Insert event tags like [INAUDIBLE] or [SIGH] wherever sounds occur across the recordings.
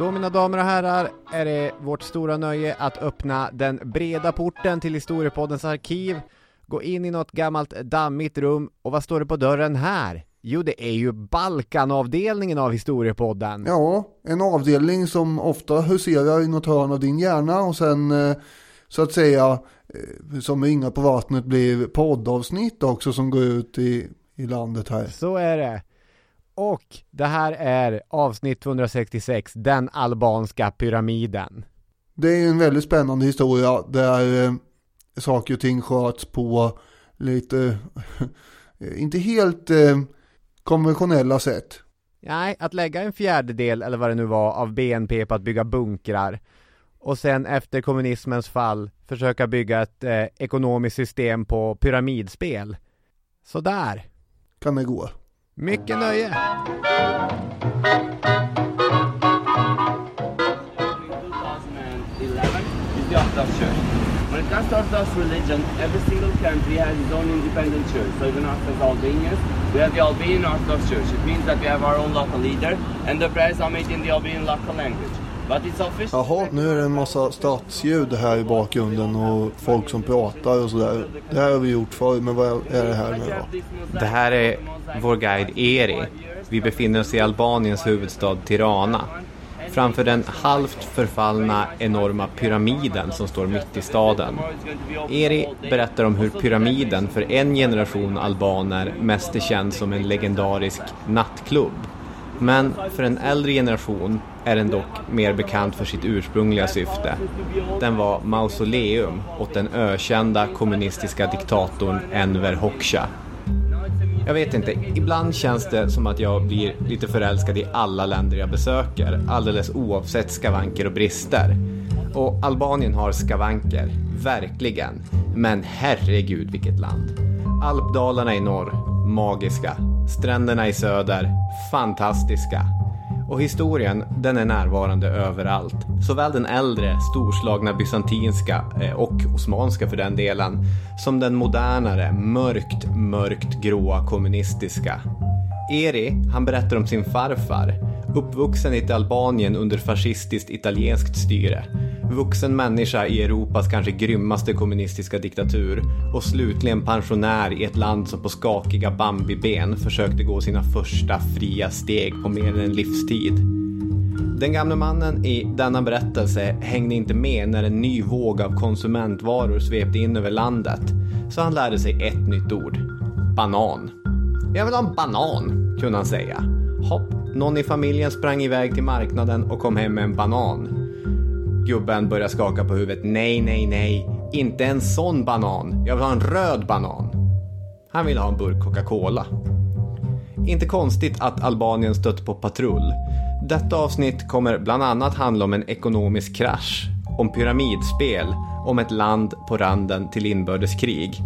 Då mina damer och herrar är det vårt stora nöje att öppna den breda porten till Historiepoddens arkiv. Gå in i något gammalt dammigt rum och vad står det på dörren här? Jo, det är ju Balkanavdelningen av Historiepodden. Ja, en avdelning som ofta huserar i något hörn av din hjärna och sen eh, så att säga eh, som Ringar på vattnet blir poddavsnitt också som går ut i, i landet här. Så är det. Och det här är avsnitt 266, den albanska pyramiden. Det är en väldigt spännande historia där eh, saker och ting sköts på lite, [LAUGHS] inte helt eh, konventionella sätt. Nej, att lägga en fjärdedel eller vad det nu var av BNP på att bygga bunkrar och sen efter kommunismens fall försöka bygga ett eh, ekonomiskt system på pyramidspel. Sådär. Kan det gå. Mycket nöje! the Orthodox Church. When it comes to Orthodox religion, every single country has its own independent church. So even us as Albanians, we have the Albanian Orthodox Church. It means that we have our own local leader and the prayers are made in the Albanian local language. Jaha, nu är det en massa stadsljud här i bakgrunden och folk som pratar och sådär. Det här har vi gjort förr, men vad är det här nu då? Det här är vår guide Eri. Vi befinner oss i Albaniens huvudstad Tirana. Framför den halvt förfallna enorma pyramiden som står mitt i staden. Eri berättar om hur pyramiden för en generation albaner mest är känd som en legendarisk nattklubb. Men för en äldre generation är den dock mer bekant för sitt ursprungliga syfte. Den var mausoleum åt den ökända kommunistiska diktatorn Enver Hoxha. Jag vet inte, ibland känns det som att jag blir lite förälskad i alla länder jag besöker, alldeles oavsett skavanker och brister. Och Albanien har skavanker, verkligen. Men herregud vilket land. Alpdalarna i norr, magiska. Stränderna i söder, fantastiska. Och historien, den är närvarande överallt. Såväl den äldre, storslagna bysantinska eh, och osmanska för den delen, som den modernare, mörkt, mörkt gråa kommunistiska. Eri, han berättar om sin farfar, uppvuxen i Albanien under fascistiskt italienskt styre, vuxen människa i Europas kanske grymmaste kommunistiska diktatur och slutligen pensionär i ett land som på skakiga Bambi-ben försökte gå sina första fria steg på mer än en livstid. Den gamle mannen i denna berättelse hängde inte med när en ny våg av konsumentvaror svepte in över landet, så han lärde sig ett nytt ord. Banan. Jag vill ha en banan, kunde han säga. Hopp, någon i familjen sprang iväg till marknaden och kom hem med en banan. Gubben börjar skaka på huvudet. Nej, nej, nej. Inte en sån banan. Jag vill ha en röd banan. Han vill ha en burk Coca-Cola. Inte konstigt att Albanien stött på patrull. Detta avsnitt kommer bland annat handla om en ekonomisk krasch, om pyramidspel, om ett land på randen till inbördeskrig.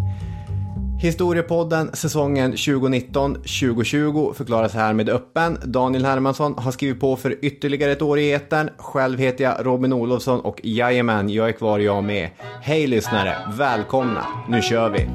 Historiepodden säsongen 2019-2020 förklaras härmed öppen. Daniel Hermansson har skrivit på för ytterligare ett år i etern. Själv heter jag Robin Olofsson och jajamän, jag är kvar jag med. Hej lyssnare, välkomna, nu kör vi!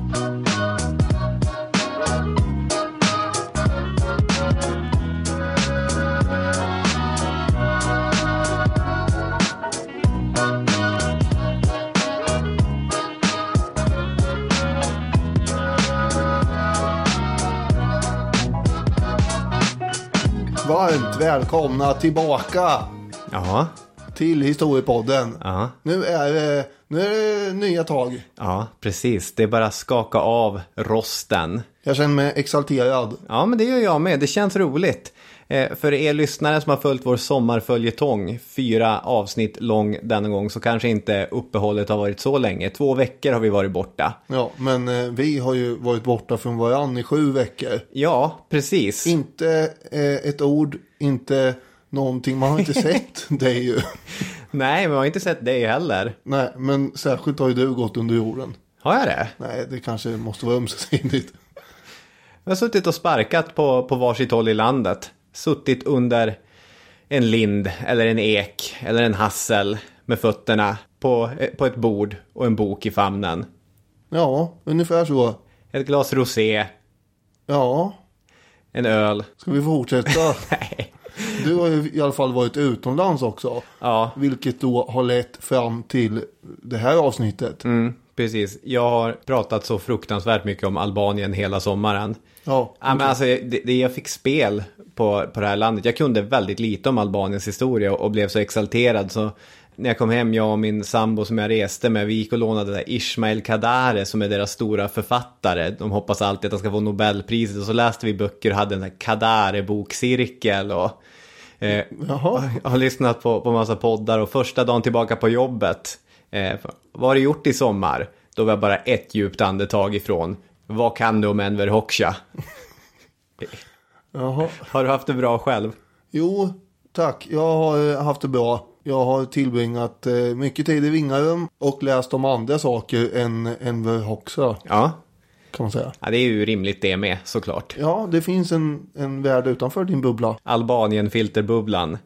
Varmt välkomna tillbaka Ja, till Historiepodden. ja, Nu är det, nu är det nya tag. ja, precis. Det är bara att skaka av rosten. Jag känner mig exalterad. Ja, men det gör jag med. Det känns roligt. Eh, för er lyssnare som har följt vår sommarföljetong, fyra avsnitt lång denna gång, så kanske inte uppehållet har varit så länge. Två veckor har vi varit borta. Ja, men eh, vi har ju varit borta från varann i sju veckor. Ja, precis. Inte eh, ett ord, inte någonting. Man har inte [LAUGHS] sett dig ju. Nej, men jag har inte sett dig heller. Nej, men särskilt har ju du gått under jorden. Har jag det? Nej, det kanske måste vara ömsesidigt. Jag har suttit och sparkat på, på varsitt håll i landet. Suttit under en lind eller en ek eller en hassel med fötterna på, eh, på ett bord och en bok i famnen. Ja, ungefär så. Ett glas rosé. Ja, en öl. Ska vi fortsätta? [LAUGHS] Nej. Du har ju i alla fall varit utomlands också. Ja, Vilket då har lett fram till det här avsnittet. mm, precis. Jag har pratat så fruktansvärt mycket om Albanien hela sommaren. Ja, Ja, men alltså, det, det jag fick spel på, på det här landet. Jag kunde väldigt lite om Albaniens historia och blev så exalterad så när jag kom hem, jag och min sambo som jag reste med, vi gick och lånade där Ismail Kadare som är deras stora författare. De hoppas alltid att han ska få Nobelpriset och så läste vi böcker och hade en Kadare-bokcirkel och eh, har lyssnat på, på massa poddar och första dagen tillbaka på jobbet. Eh, vad har du gjort i sommar? Då var jag bara ett djupt andetag ifrån. Vad kan du om Enver Hoxha? Har du haft det bra själv? Jo, tack. Jag har eh, haft det bra. Jag har tillbringat eh, mycket tid i Vingarum och läst om andra saker än Enver Hoxha, Ja. kan man säga. ja, det är ju rimligt det med såklart. Ja, det finns en, en värld utanför din bubbla. Albanien-filterbubblan.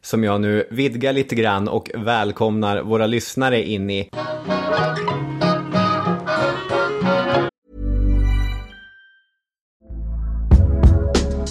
Som jag nu vidgar lite grann och välkomnar våra lyssnare in i.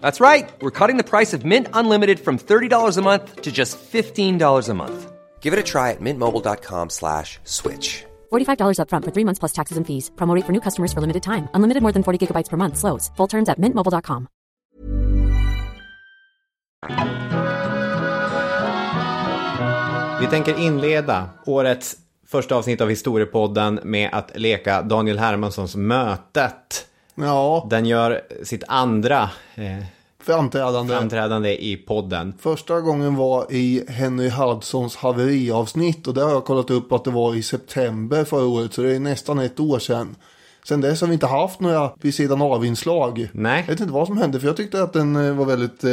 That's right. We're cutting the price of Mint Unlimited from $30 a month to just $15 a month. Give it a try at mintmobile.com slash switch. $45 upfront for three months plus taxes and fees. Promote rate for new customers for limited time. Unlimited more than 40 gigabytes per month. Slows. Full terms at mintmobile.com. Vi tänker inleda årets första avsnitt av Historiepodden med att leka Daniel Hermanssons Mötet. Ja, Den gör sitt andra eh, framträdande. framträdande i podden. Första gången var i Henry Hudsons haveriavsnitt och där har jag kollat upp att det var i september förra året så det är nästan ett år sedan. Sen dess har vi inte haft några vid sidan av-inslag. Nej. Jag vet inte vad som hände för jag tyckte att den eh, var väldigt eh,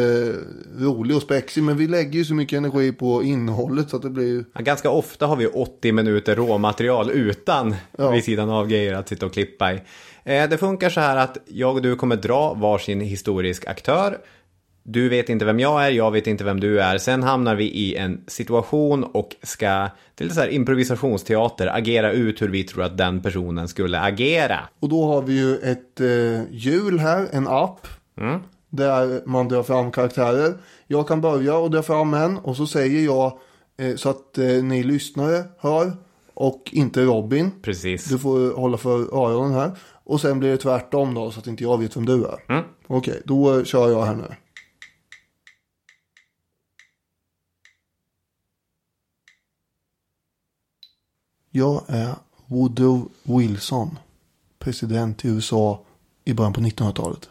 rolig och spexig men vi lägger ju så mycket energi på innehållet så att det blir Ja, ganska ofta har vi 80 minuter råmaterial utan Ja. vid sidan av grejer att sitta och klippa i. Eh, det funkar så här att jag och du kommer dra varsin historisk aktör. Du vet inte vem jag är, jag vet inte vem du är. Sen hamnar vi i en situation och ska till så här improvisationsteater agera ut hur vi tror att den personen skulle agera. Och då har vi ju ett eh, hjul här, en app. Där man drar fram karaktärer. Jag kan börja och dra fram en och så säger jag eh, så att eh, ni lyssnare hör. Och inte Robin. Precis. Du får hålla för öronen här. Och sen blir det tvärtom då så att inte jag vet vem du är. Mm. Okej, då eh, kör jag här nu. Jag är Woodrow Wilson. President i USA i början på 1900-talet.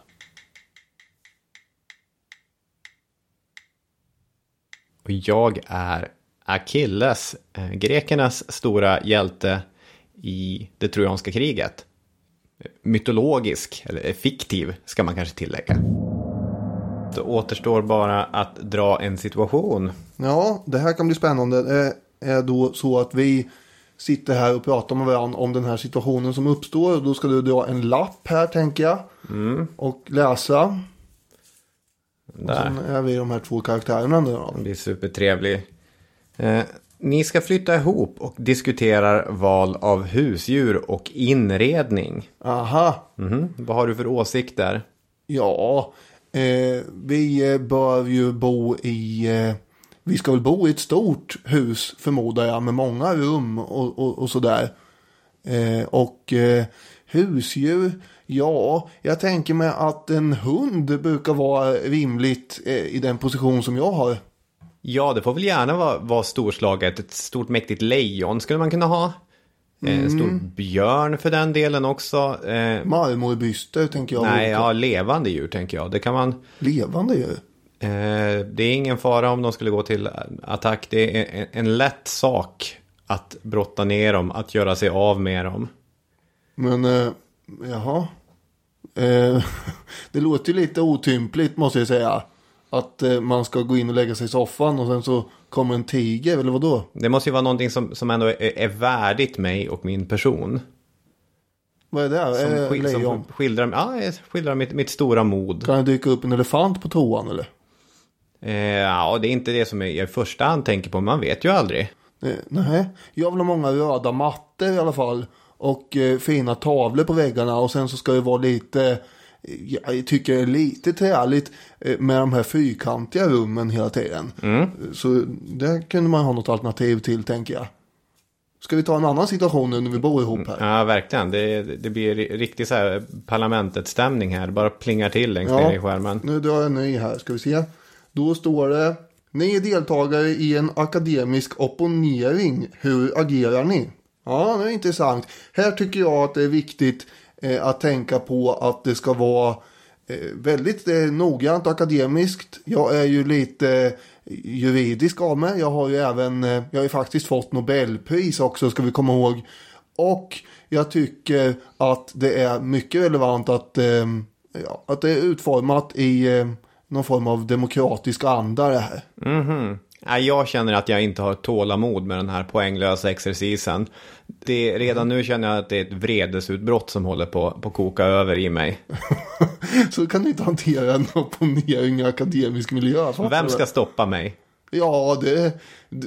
Och jag är Achilles, eh, grekernas stora hjälte i det trojanska kriget. Mytologisk, eller fiktiv ska man kanske tillägga. Det återstår bara att dra en situation. Ja, det här kan bli spännande. Det är då så att vi sitter här och pratar med varandra om den här situationen som uppstår. Och då ska du dra en lapp här tänker jag. Och läsa. Och Där. sen är vi de här två karaktärerna nu då. Det blir supertrevlig. Eh, Ni ska flytta ihop och diskuterar val av husdjur och inredning. Aha, Mhm. Vad har du för åsikter? ja. Eh, vi eh, bör ju bo i... Eh, vi ska väl bo i ett stort hus förmodar jag med många rum och, och, och sådär. Eh, och eh, husdjur, ja, jag tänker mig att en hund brukar vara rimligt eh, i den position som jag har. Ja, det får väl gärna vara, vara storslaget. Ett stort mäktigt lejon skulle man kunna ha. Eh, En stor björn för den delen också. Eh, Marmorbyster tänker jag. nej, ja, levande djur tänker jag. Det kan man... Levande ju. Eh, det är ingen fara om de skulle gå till attack. Det är en, en lätt sak att brotta ner dem, att göra sig av med dem. Men, eh, jaha. Eh, [LAUGHS] det låter ju lite otympligt måste jag säga. Att eh, man ska gå in och lägga sig i soffan och sen så kommer en tiger, eller vadå? Det måste ju vara någonting som, som ändå är, är värdigt mig och min person. Vad är det? Som, Är skil- det som skildrar, ja, skildrar mitt, mitt stora mod. Kan det dyka upp en elefant på toan eller? Eh, ja, det är inte det som jag i första hand tänker på. Man vet ju aldrig. Eh, nej, jag vill ha många röda mattor i alla fall. Och eh, fina tavlor på väggarna. Och sen så ska det vara lite, eh, jag tycker det är lite träligt eh, med de här fyrkantiga rummen hela tiden. Så där kunde man ha något alternativ till tänker jag. Ska vi ta en annan situation nu när vi bor ihop här? Ja, verkligen. Det, det blir ri- riktigt så här parlamentet-stämning här. Det bara plingar till längst Ja. ner i skärmen. Nu drar jag en ny här, ska vi se. Då står det. Ni är deltagare i en akademisk opponering. Hur agerar ni? Ja, det är intressant. Här tycker jag att det är viktigt Eh, att tänka på att det ska vara eh, väldigt eh, noggrant akademiskt. Jag är ju lite eh, juridisk av mig. Jag har ju även, eh, jag har ju faktiskt fått Nobelpris också ska vi komma ihåg. Och jag tycker att det är mycket relevant att, eh, ja, att det är utformat i eh, någon form av demokratisk anda det här. Mm -hmm jag känner att jag inte har tålamod med den här poänglösa exercisen. Det, redan nu känner jag att det är ett vredesutbrott som håller på att koka över i mig. [LAUGHS] Så kan du inte hantera en opponering i akademisk miljö. Vem ska stoppa mig? Ja, det,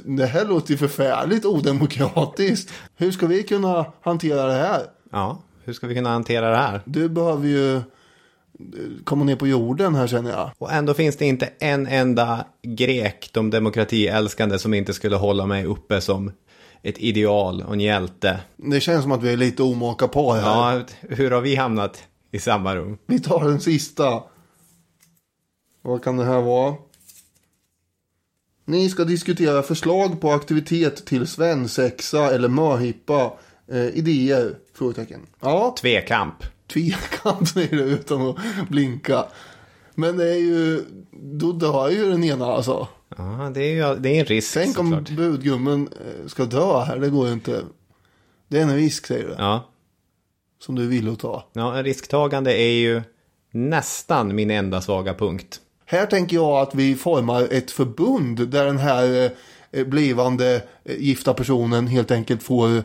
det här låter ju förfärligt odemokratiskt. Hur ska vi kunna hantera det här? Ja, hur ska vi kunna hantera det här? Du behöver ju komma ner på jorden här känner jag. Och ändå finns det inte en enda grek, de demokratiälskande, som inte skulle hålla mig uppe som ett ideal och en hjälte. Det känns som att vi är lite omaka par här. Ja, hur har vi hamnat i samma rum? Vi tar den sista. Vad kan det här vara? Ni ska diskutera förslag på aktivitet till svensexa eller möhippa. Eh, idéer? Frågetecken. Ja, Tvekamp. Tvekamp [LAUGHS] säger du utan att blinka. Men det är ju, då dör ju den ena alltså. Ja, det är ju det är en risk Tänk om såklart. budgummen eh, ska dö här, det går ju inte. Det är en risk säger du, Ja. som du vill att ta. ja, en risktagande är ju nästan min enda svaga punkt. Här tänker jag att vi formar ett förbund där den här eh, blivande eh, gifta personen helt enkelt får,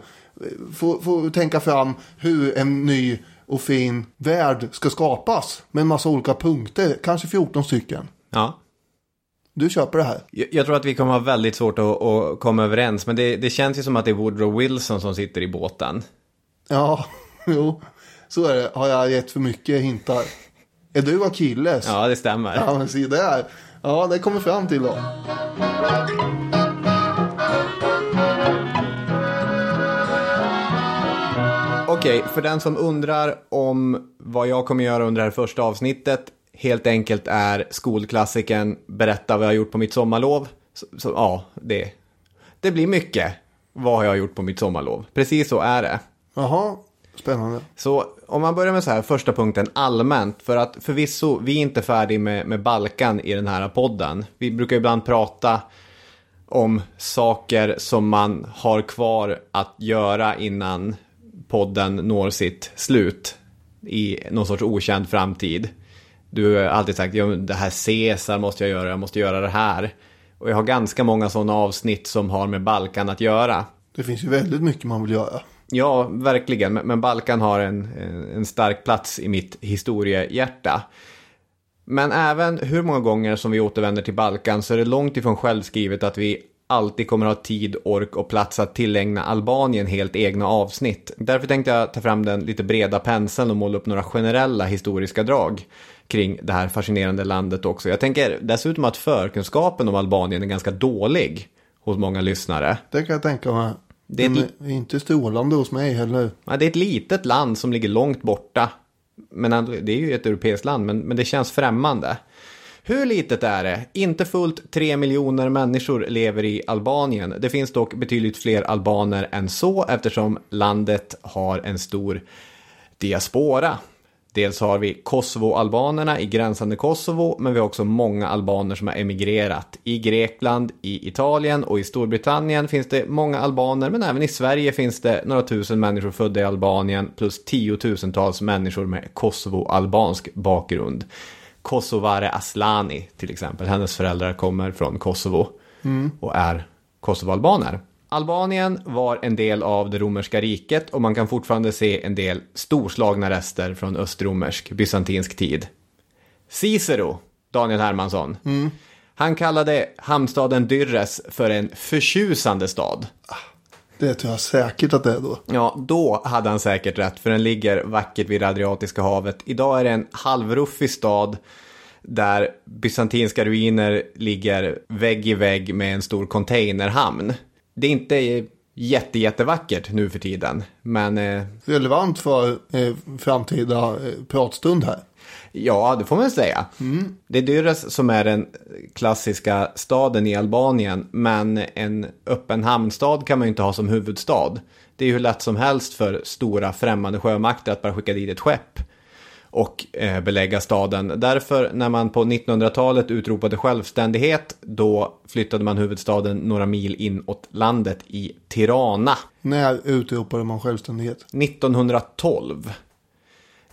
får, får tänka fram hur en ny och fin värld ska skapas. Med en massa olika punkter, kanske 14 stycken. Ja. Du köper det här. Jag, jag tror att vi kommer ha väldigt svårt att, att komma överens, men det, det känns ju som att det är Woodrow Wilson som sitter i båten. Ja, [LAUGHS] jo, så är det. Har jag gett för mycket hintar? Är du Achilles? Ja, det stämmer. Ja, men se där. Ja, det kommer fram till då. Okej, för den som undrar om vad jag kommer göra under det här första avsnittet helt enkelt är skolklassiken berätta vad jag har gjort på mitt sommarlov. Så, så ja, det, det blir mycket. Vad har jag gjort på mitt sommarlov? Precis så är det. Jaha, spännande. Så om man börjar med så här, första punkten allmänt. För att förvisso, vi är inte färdiga med, med Balkan i den här podden. Vi brukar ibland prata om saker som man har kvar att göra innan podden når sitt slut i någon sorts okänd framtid. Du har alltid sagt, ja, det här Caesar måste jag göra, jag måste göra det här. Och jag har ganska många sådana avsnitt som har med Balkan att göra. Det finns ju väldigt mycket man vill göra. Ja, verkligen. Men Balkan har en, en en stark plats i mitt historiehjärta. Men även hur många gånger som vi återvänder till Balkan så är det långt ifrån självskrivet att vi alltid kommer ha tid, ork och plats att tillägna Albanien helt egna avsnitt. Därför tänkte jag ta fram den lite breda penseln och måla upp några generella historiska drag kring det här fascinerande landet också. Jag tänker dessutom att förkunskapen om Albanien är ganska dålig hos många lyssnare. Det kan jag tänka mig. Det är ett- är inte strålande hos mig heller. Ja, det är ett litet land som ligger långt borta. Men det är ju ett europeiskt land, men, men det känns främmande. Hur litet är det? Inte fullt 3 miljoner människor lever i Albanien. Det finns dock betydligt fler albaner än så eftersom landet har en stor diaspora. Dels har vi Kosovo-albanerna i gränsande Kosovo, men vi har också många albaner som har emigrerat. I Grekland, i Italien och i Storbritannien finns det många albaner, men även i Sverige finns det några tusen människor födda i Albanien, plus tiotusentals människor med Kosovo-albansk bakgrund. Kosovare Aslani till exempel, hennes föräldrar kommer från Kosovo och är Kosovoalbaner. Albanien var en del av det romerska riket och man kan fortfarande se en del storslagna rester från östromersk bysantinsk tid. Cicero, Daniel Hermansson, han kallade hamnstaden Dyrres för en förtjusande stad. Det tror jag säkert att det är då. Ja, då hade han säkert rätt, för den ligger vackert vid det Adriatiska havet. Idag är det en halvruffig stad där bysantinska ruiner ligger vägg i vägg med en stor containerhamn. Det är inte jätte, jättevackert nu för tiden, men eh, Relevant för eh, framtida eh, pratstund här. Ja, det får man säga. Det är Dyrres som är den klassiska staden i Albanien, men en öppen hamnstad kan man ju inte ha som huvudstad. Det är ju hur lätt som helst för stora främmande sjömakter att bara skicka dit ett skepp och eh, belägga staden. Därför när man på 1900-talet utropade självständighet, då flyttade man huvudstaden några mil inåt landet i Tirana. När utropade man självständighet? 1912.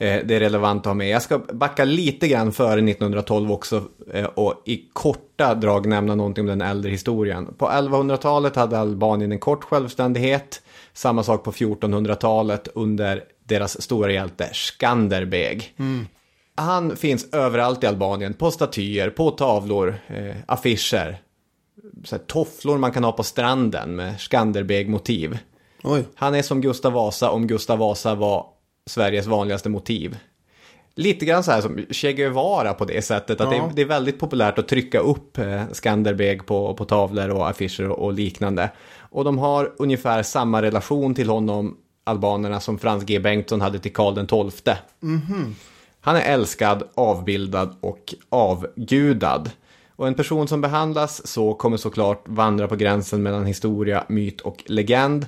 Eh, Det är relevant att ha med. Jag ska backa lite grann före 1912 också eh, och i korta drag nämna någonting om den äldre historien. På 1100-talet hade Albanien en kort självständighet. Samma sak på 1400-talet under deras stora hjälte Skanderbeg. Han finns överallt i Albanien, på statyer, på tavlor, eh, affischer. Så här, tofflor man kan ha på stranden med Skanderbeg-motiv. Han är som Gustav Vasa om Gustav Vasa var Sveriges vanligaste motiv. Lite grann så här som Che Guevara på det sättet. Att Ja. det, det är väldigt populärt att trycka upp eh, Skanderbeg på, på tavlor och affischer och, liknande. Och de har ungefär samma relation till honom, albanerna, som Frans G. Bengtsson hade till Karl den XII. Han är älskad, avbildad och avgudad. Och en person som behandlas så kommer såklart vandra på gränsen mellan historia, myt och legend.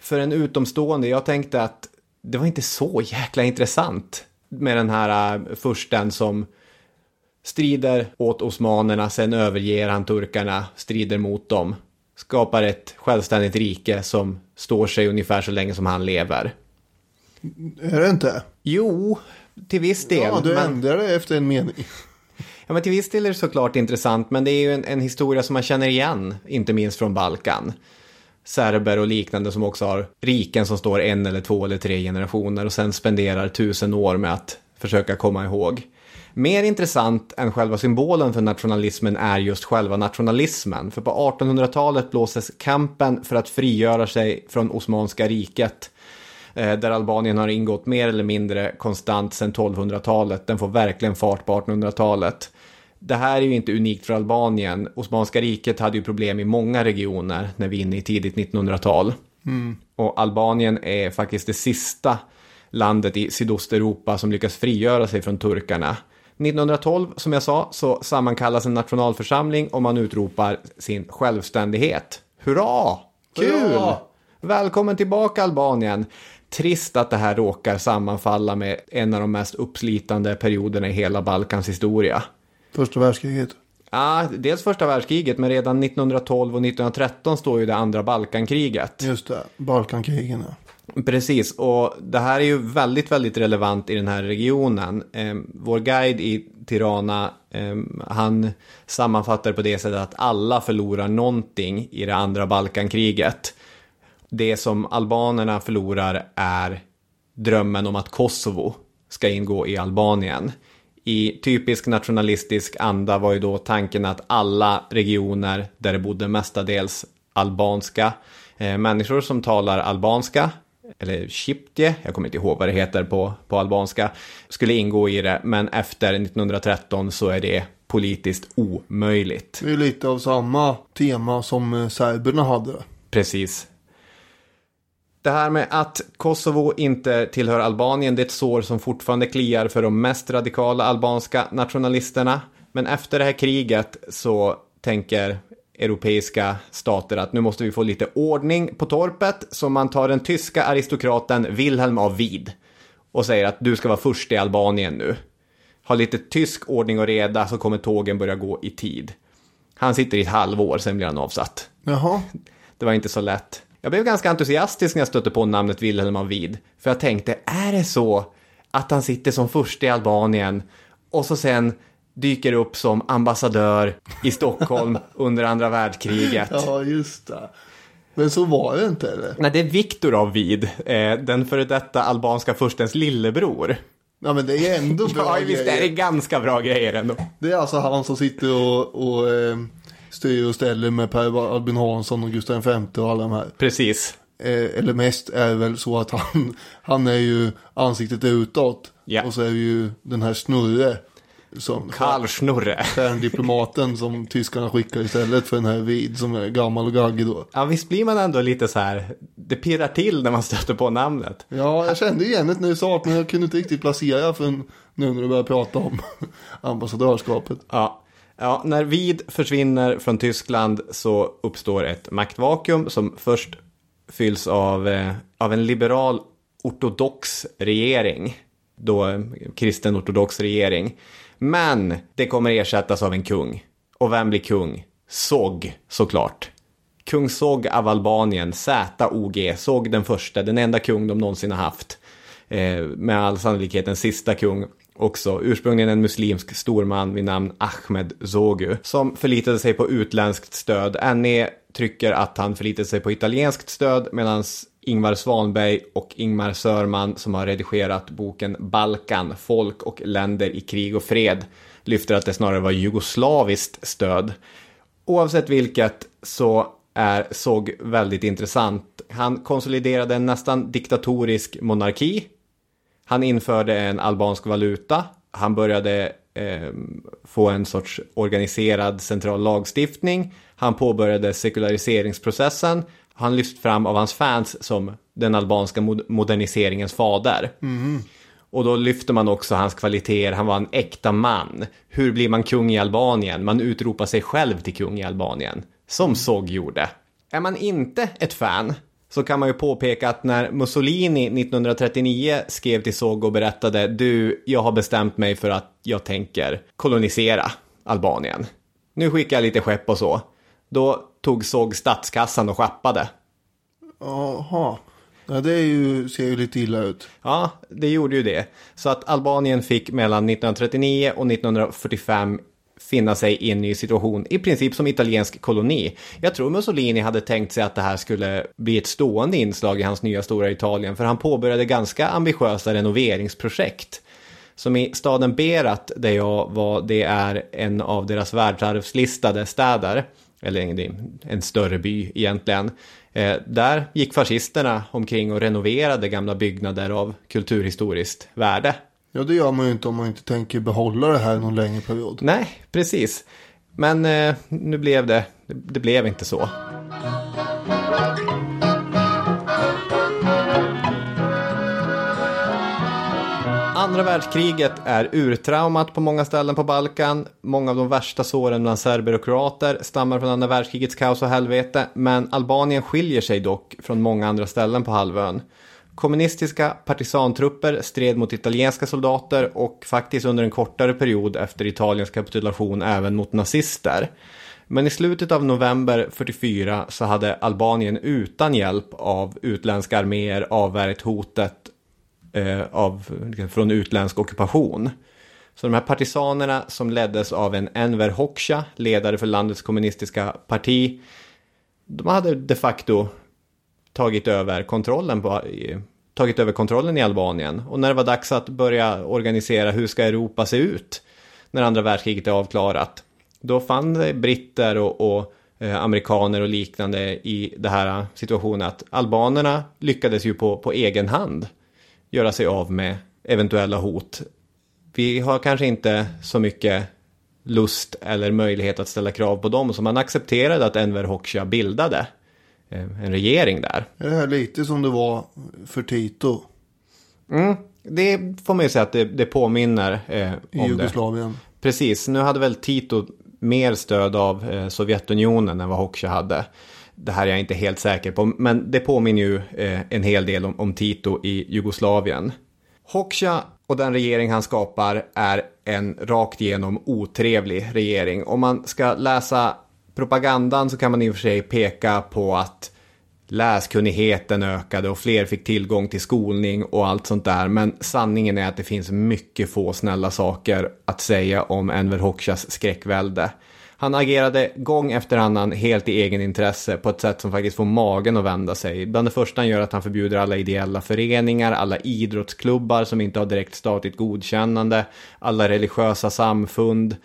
För en utomstående, jag tänkte att det var inte så jäkla intressant med den här äh, fursten som strider åt osmanerna, sen överger han turkarna, strider mot dem, skapar ett självständigt rike som står sig ungefär så länge som han lever. Är det inte? Jo, till viss del. Ja, du men- ändrar det efter en mening. [LAUGHS] Ja, men till viss del är det såklart intressant, men det är ju en, en historia som man känner igen, inte minst från Balkan. Serber och liknande som också har riken som står en eller två eller tre generationer och sen spenderar tusen år med att försöka komma ihåg. Mer intressant än själva symbolen för nationalismen är just själva nationalismen. För på 1800-talet blåses kampen för att frigöra sig från Osmanska riket eh, där Albanien har ingått mer eller mindre konstant sedan 1200-talet. Den får verkligen fart på 1800-talet. Det här är ju inte unikt för Albanien. Osmanska riket hade ju problem i många regioner när vi är inne i tidigt 1900-tal. Och Albanien är faktiskt det sista landet i Sydosteuropa som lyckas frigöra sig från turkarna. 1912, som jag sa, så sammankallas en nationalförsamling och man utropar sin självständighet. Hurra! Kul! Hurra! Välkommen tillbaka Albanien! Trist att det här råkar sammanfalla med en av de mest uppslitande perioderna i hela Balkans historia. Första världskriget. Ja, dels första världskriget, men redan 1912 och 1913 står ju det andra Balkankriget. Just det, Balkankrigen. ja. Precis, och det här är ju väldigt, väldigt relevant i den här regionen. Eh, vår guide i Tirana, eh, han sammanfattar på det sättet att alla förlorar någonting i det andra Balkankriget. Det som albanerna förlorar är drömmen om att Kosovo ska ingå i Albanien. I typisk nationalistisk anda var ju då tanken att alla regioner där det bodde mestadels albanska eh, människor som talar albanska eller Chiptje, jag kommer inte ihåg vad det heter på, på albanska, skulle ingå i det, men efter 1913 så är det politiskt omöjligt. Det är lite av samma tema som eh, serberna hade. Precis. Det här med att Kosovo inte tillhör Albanien, det är ett sår som fortfarande kliar för de mest radikala albanska nationalisterna. Men efter det här kriget så tänker europeiska stater att nu måste vi få lite ordning på torpet. Så man tar den tyska aristokraten Wilhelm av Vid och säger att du ska vara först i Albanien nu. Ha lite tysk ordning och reda så kommer tågen börja gå i tid. Han sitter i ett halvår, sen blir han avsatt. Jaha. Det var inte så lätt. Jag blev ganska entusiastisk när jag stötte på namnet Wilhelm av Vid. För jag tänkte, är det så att han sitter som först i Albanien och så sen dyker upp som ambassadör i Stockholm [LAUGHS] under andra världskriget. Ja, just det. Men så var det inte eller? Nej, det är Viktor av Vid, eh, den före detta albanska furstens lillebror. Ja men det är ändå [LAUGHS] bra Ja, visst är det grejer. ganska bra grejer ändå. Det är alltså han som sitter och, och eh, styr och ställer med Per Albin Hansson och Gustav V och alla de här. Precis. Eh, eller mest är väl så att han, han är ju ansiktet utåt. Ja. Och så är det ju den här Snurre. Som, Karl Schnurre. diplomaten som tyskarna skickar istället för den här Vid som är gammal och gaggig då. Ja, visst blir man ändå lite så här, det pirrar till när man stöter på namnet. Ja, jag kände igen det när du sa men jag kunde inte riktigt placera för nu när du började prata om [LAUGHS] ambassadörskapet. Ja ja, när Vid försvinner från Tyskland så uppstår ett maktvakuum som först fylls av, eh, av en liberal ortodox regering. Då eh, kristen ortodox regering. Men det kommer ersättas av en kung. Och vem blir kung? Sog, såklart. Kung Sog av Albanien, ZOG, Sog den första, den enda kung de någonsin har haft. Eh, med all sannolikhet den sista kung också. Ursprungligen en muslimsk storman vid namn Ahmed Zogu som förlitade sig på utländskt stöd. NE trycker att han förlitade sig på italienskt stöd medan Ingvar Svanberg och Ingmar Sörman som har redigerat boken Balkan, folk och länder i krig och fred lyfter att det snarare var jugoslaviskt stöd. Oavsett vilket så är såg väldigt intressant. Han konsoliderade en nästan diktatorisk monarki. Han införde en albansk valuta. Han började eh, få en sorts organiserad central lagstiftning. Han påbörjade sekulariseringsprocessen. Han lyfts fram av hans fans som den albanska mod- moderniseringens fader. Och då lyfter man också hans kvaliteter. Han var en äkta man. Hur blir man kung i Albanien? Man utropar sig själv till kung i Albanien. Som Sog gjorde. Är man inte ett fan så kan man ju påpeka att när Mussolini 1939 skrev till Sog och berättade du, jag har bestämt mig för att jag tänker kolonisera Albanien. Nu skickar jag lite skepp och så. Då tog Sog statskassan och schappade. Jaha. Ja, det ju, ser ju lite illa ut. Ja, det gjorde ju det. Så att Albanien fick mellan 1939 och 1945 finna sig i en ny situation, i princip som italiensk koloni. Jag tror Mussolini hade tänkt sig att det här skulle bli ett stående inslag i hans nya stora Italien, för han påbörjade ganska ambitiösa renoveringsprojekt. Som i staden Berat, där jag var, det är en av deras världsarvslistade städer, eller en, större by egentligen. Eh, där gick fascisterna omkring och renoverade gamla byggnader av kulturhistoriskt värde. Ja, det gör man ju inte om man inte tänker behålla det här någon längre period. Nej, precis. Men eh, nu blev det, det blev inte så. Andra världskriget är urtraumat på många ställen på Balkan. Många av de värsta såren bland serber och kroater stammar från andra världskrigets kaos och helvete. Men Albanien skiljer sig dock från många andra ställen på halvön. Kommunistiska partisantrupper stred mot italienska soldater och faktiskt under en kortare period efter Italiens kapitulation även mot nazister. Men i slutet av november 44 så hade Albanien utan hjälp av utländska arméer avvärjt hotet eh, av, från utländsk ockupation. Så de här partisanerna som leddes av en Enver Hoxha, ledare för landets kommunistiska parti, de hade de facto tagit över kontrollen på, tagit över kontrollen i Albanien. Och när det var dags att börja organisera hur ska Europa se ut när andra världskriget är avklarat. Då fann britter och, och eh, amerikaner och liknande i det här situationen att albanerna lyckades ju på, på egen hand göra sig av med eventuella hot. Vi har kanske inte så mycket lust eller möjlighet att ställa krav på dem så man accepterade att Enver Hoxha bildade en regering där. Är det här lite som det var för Tito Mm, det får man ju säga att det, det påminner eh, i om det. Jugoslavien? Precis, nu hade väl Tito mer stöd av eh, Sovjetunionen än vad Hoxha hade. Det här är jag inte helt säker på, men det påminner ju eh, en hel del om, om Tito i Jugoslavien. Hoxha och den regering han skapar är en rakt igenom otrevlig regering. Om man ska läsa propagandan så kan man i och för sig peka på att läskunnigheten ökade och fler fick tillgång till skolning och allt sånt där. Men sanningen är att det finns mycket få snälla saker att säga om Enver Hoxhas skräckvälde. Han agerade gång efter annan helt i egen intresse på ett sätt som faktiskt får magen att vända sig. Bland det första han gör att han förbjuder alla ideella föreningar, alla idrottsklubbar som inte har direkt statligt godkännande, alla religiösa samfund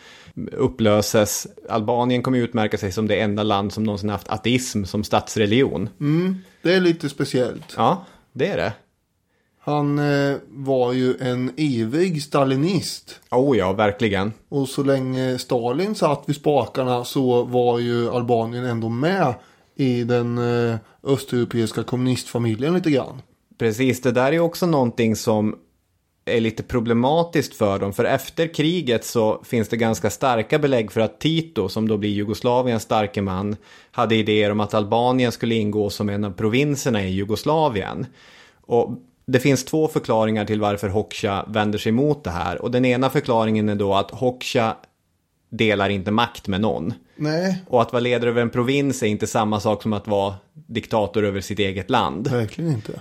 upplöses. Albanien kommer utmärka sig som det enda land som någonsin haft ateism som statsreligion. Det är lite speciellt. Ja, det är det. Han eh, var ju en ivrig stalinist. Oh ja, verkligen. Och så länge Stalin satt vid spakarna så var ju Albanien ändå med i den eh, östeuropeiska kommunistfamiljen lite grann. Precis, det där är också någonting som är lite problematiskt för dem. För efter kriget så finns det ganska starka belägg för att Tito, som då blir Jugoslaviens starke man, hade idéer om att Albanien skulle ingå som en av provinserna i Jugoslavien. Och det finns två förklaringar till varför Hoxha vänder sig mot det här. Och den ena förklaringen är då att Hoxha delar inte makt med någon. Nej, Och att vara ledare över en provins är inte samma sak som att vara diktator över sitt eget land. verkligen inte.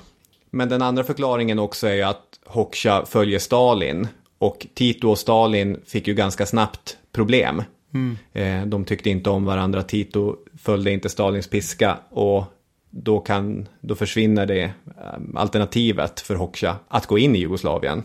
Men den andra förklaringen också är ju att Hoxha följer Stalin. Och Tito och Stalin fick ju ganska snabbt problem. Eh, De tyckte inte om varandra. Tito följde inte Stalins piska. Och då, kan, då försvinner det eh, alternativet för Hoxha att gå in i Jugoslavien.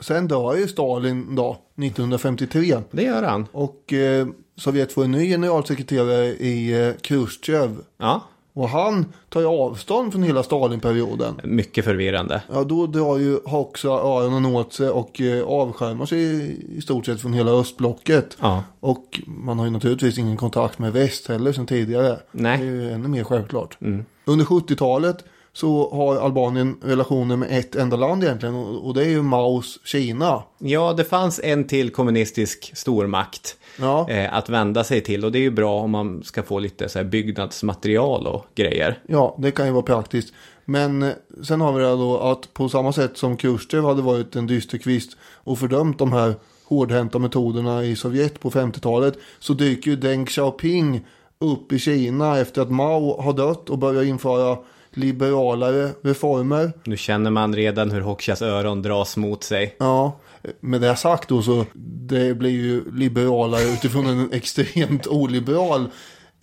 Sen dör ju Stalin då, 1953. Det gör han. Och eh, Sovjet får en ny generalsekreterare i eh, Khrushchev. Ja, Och han tar ju avstånd från hela Stalinperioden. mycket förvirrande. Ja, då drar ju Hoxha öronen åt sig och eh, avskärmar sig i, i stort sett från hela östblocket. Ja. Och man har ju naturligtvis ingen kontakt med väst heller som tidigare. Nej. Mm. Det är ju ännu mer självklart. Under 70-talet så har Albanien relationer med ett enda land egentligen och det är ju Maos Kina. Ja, det fanns en till kommunistisk stormakt Ja. eh, att vända sig till. Och det är ju bra om man ska få lite så här byggnadsmaterial och grejer. Ja, det kan ju vara praktiskt. Men eh, sen har vi det då att på samma sätt som Khrushchev hade varit en dysterkvist och fördömt de här hårdhänta metoderna i Sovjet på 50-talet så dyker ju Deng Xiaoping upp i Kina efter att Mao har dött och börjar införa liberalare reformer. Nu känner man redan hur Hoxhas öron dras mot sig. Ja, med det sagt då så det blir ju liberalare utifrån en extremt oliberal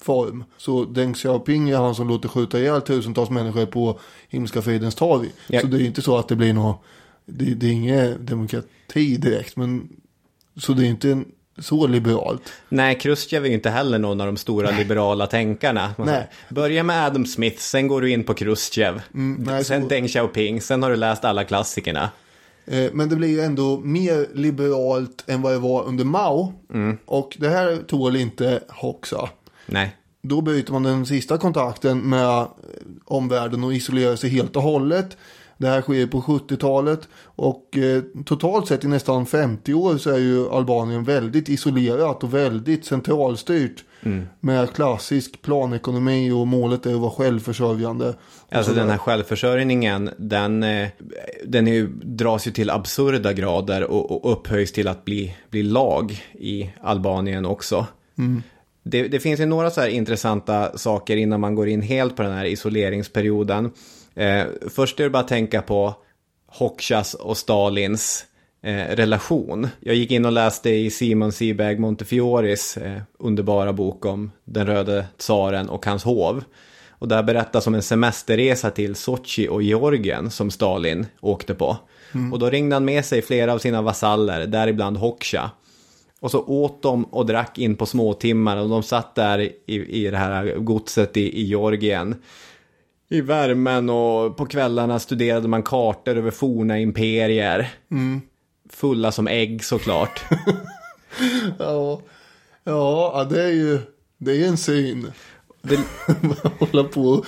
form. Så Deng Xiaoping är han som låter skjuta ihjäl tusentals människor på Himmelska fridens torg. Ja. Så det är inte så att det blir något, det, det är ingen demokrati direkt. Men så det är inte en, så liberalt. Nej, Khrushchev är ju inte heller någon av de stora liberala tänkarna. Nej. Börja med Adam Smith, sen går du in på Khrushchev. nej, sen så- Deng Xiaoping, sen har du läst alla klassikerna. Eh, Men det blir ju ändå mer liberalt än vad det var under Mao. Och det här tål inte Hoxha. Nej, Då bryter man den sista kontakten med omvärlden och isolerar sig helt och hållet. Det här sker på 70-talet och eh, totalt sett i nästan 50 år så är ju Albanien väldigt isolerat och väldigt centralstyrt. Med klassisk planekonomi och målet är att vara självförsörjande. alltså den här självförsörjningen, den, eh, den är dras ju till absurda grader och, och upphöjs till att bli, bli lag i Albanien också. Det, det finns ju några så här intressanta saker innan man går in helt på den här isoleringsperioden. Eh, först är det bara att tänka på Hoxhas och Stalins eh, relation. Jag gick in och läste i Simon Seberg Montefioris eh, underbara bok om den röde tsaren och hans hov. Och där berättas om en semesterresa till Sochi och Georgien som Stalin åkte på. Och då ringde han med sig flera av sina vasaller, däribland Hoxha. Och så åt de och drack in på småtimmar och de satt där i, i det här godset i, i Georgien. I värmen och på kvällarna studerade man kartor över forna imperier. Fulla som ägg såklart. [LAUGHS] Ja, ja det är ju det är en syn. Det, [LAUGHS] Hålla på och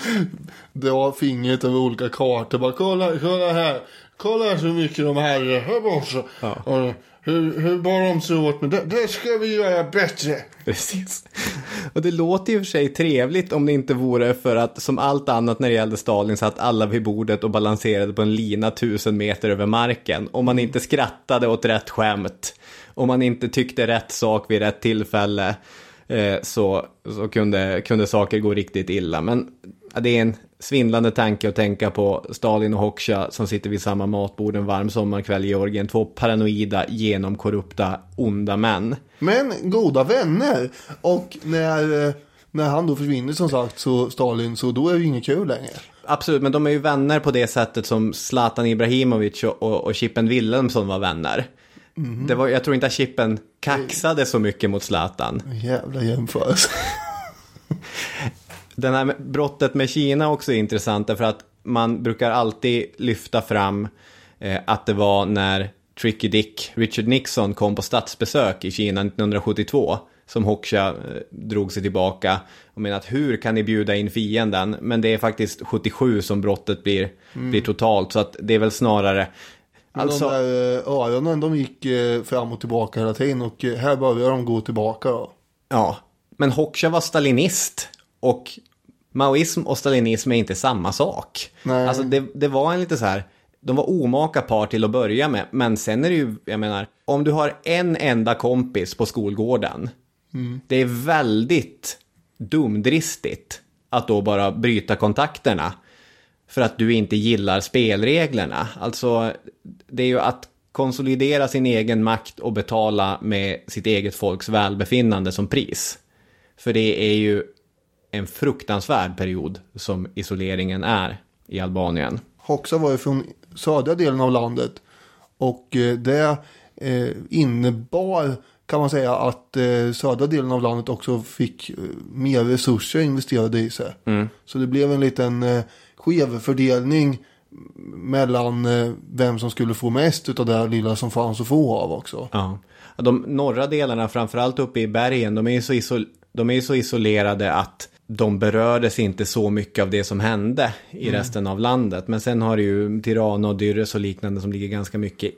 dra fingret över olika kartor. Bara kolla, kolla här. Kolla så mycket de här här borta. Och Hur, hur bara de sig åt med det. Det ska vi göra bättre. Precis. Och det låter ju för sig trevligt om det inte vore för att som allt annat när det gällde Stalin satt alla vid bordet och balanserade på en lina tusen meter över marken. Om man inte skrattade åt rätt skämt. Om man inte tyckte rätt sak vid rätt tillfälle. Eh, så så kunde, kunde saker gå riktigt illa. Men det är en svindlande tanke att tänka på Stalin och Hoxha som sitter vid samma matbord en varm sommarkväll i Georgien. Två paranoida, genomkorrupta, onda män. Men goda vänner. Och när, eh, när han då försvinner som sagt så Stalin så då är det ju inget kul längre. Absolut, men de är ju vänner på det sättet som Zlatan Ibrahimovic och, och, och Chippen Wilhelmsson var vänner. Det var, jag tror inte att Chippen kaxade så mycket mot Zlatan. Jävla jämförelse. Den här brottet med Kina också är intressant därför att man brukar alltid lyfta fram eh, att det var när Tricky Dick, Richard Nixon, kom på statsbesök i Kina 1972 som Hoxha eh, drog sig tillbaka och menade att hur kan ni bjuda in fienden? Men det är faktiskt 77 som brottet blir, blir totalt så att det är väl snarare Alltså... De där eh, öronen de gick eh, fram och tillbaka hela tiden och eh, här börjar de gå tillbaka då. ja. Men Hoxha var stalinist och maoism och stalinism är inte samma sak. Nej. Alltså det, det var en lite så här, de var omaka par till att börja med, men sen är det ju, jag menar, om du har en enda kompis på skolgården, det är väldigt dumdristigt att då bara bryta kontakterna för att du inte gillar spelreglerna. Alltså, det är ju att konsolidera sin egen makt och betala med sitt eget folks välbefinnande som pris. För det är ju en fruktansvärd period som isoleringen är i Albanien. Hoxha var ju från södra delen av landet. Och eh, det eh, innebar kan man säga att eh, södra delen av landet också fick eh, mer resurser investerade i sig. Så det blev en liten skev fördelning mellan eh, vem som skulle få mest av det lilla som fanns att få av också. Ja. De norra delarna, framförallt uppe i bergen, de är ju så, isol- de är så isolerade att de berördes inte så mycket av det som hände i resten av landet. Men sen har du ju Tirana och Dyrres och liknande som ligger ganska mycket,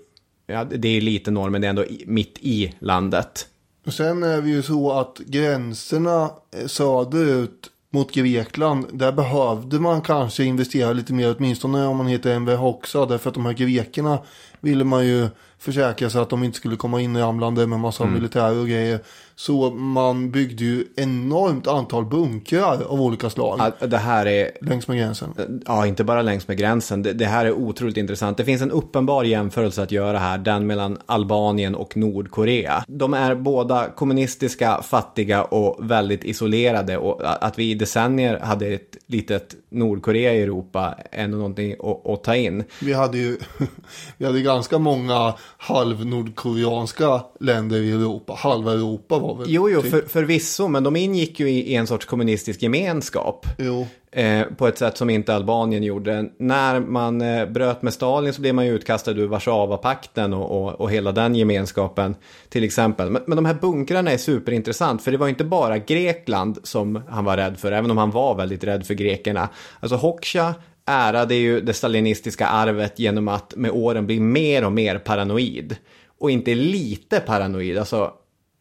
ja det är lite norr men det är ändå mitt i landet. Och sen är det ju så att gränserna eh, söderut mot Grekland, där behövde man kanske investera lite mer, åtminstone om man heter MV Hoxa, därför att de här grekerna ville man ju försäkra sig att de inte skulle komma in ramlande med massa militär och grejer. Så man byggde ju enormt antal bunkrar av olika slag Ja, Det här är längs med gränsen. Ja, inte bara längs med gränsen. Det, det här är otroligt intressant. Det finns en uppenbar jämförelse att göra här, den mellan Albanien och Nordkorea. De är båda kommunistiska, fattiga och väldigt isolerade. Och att vi i decennier hade ett litet Nordkorea i Europa är ändå någonting att, att ta in. Vi hade ju [LAUGHS] vi hade ganska många halvnordkoreanska länder i Europa. Halva Europa var väl Jo, jo, typ- för, förvisso, men de ingick ju i, i en sorts kommunistisk gemenskap. Jo. Eh, på ett sätt som inte Albanien gjorde. När man eh, bröt med Stalin så blev man ju utkastad ur Warszawapakten och, och, och hela den gemenskapen till exempel. Men, men de här bunkrarna är superintressant för det var inte bara Grekland som han var rädd för, även om han var väldigt rädd för grekerna. Alltså Hoxha ärade ju det stalinistiska arvet genom att med åren bli mer och mer paranoid. Och inte lite paranoid, alltså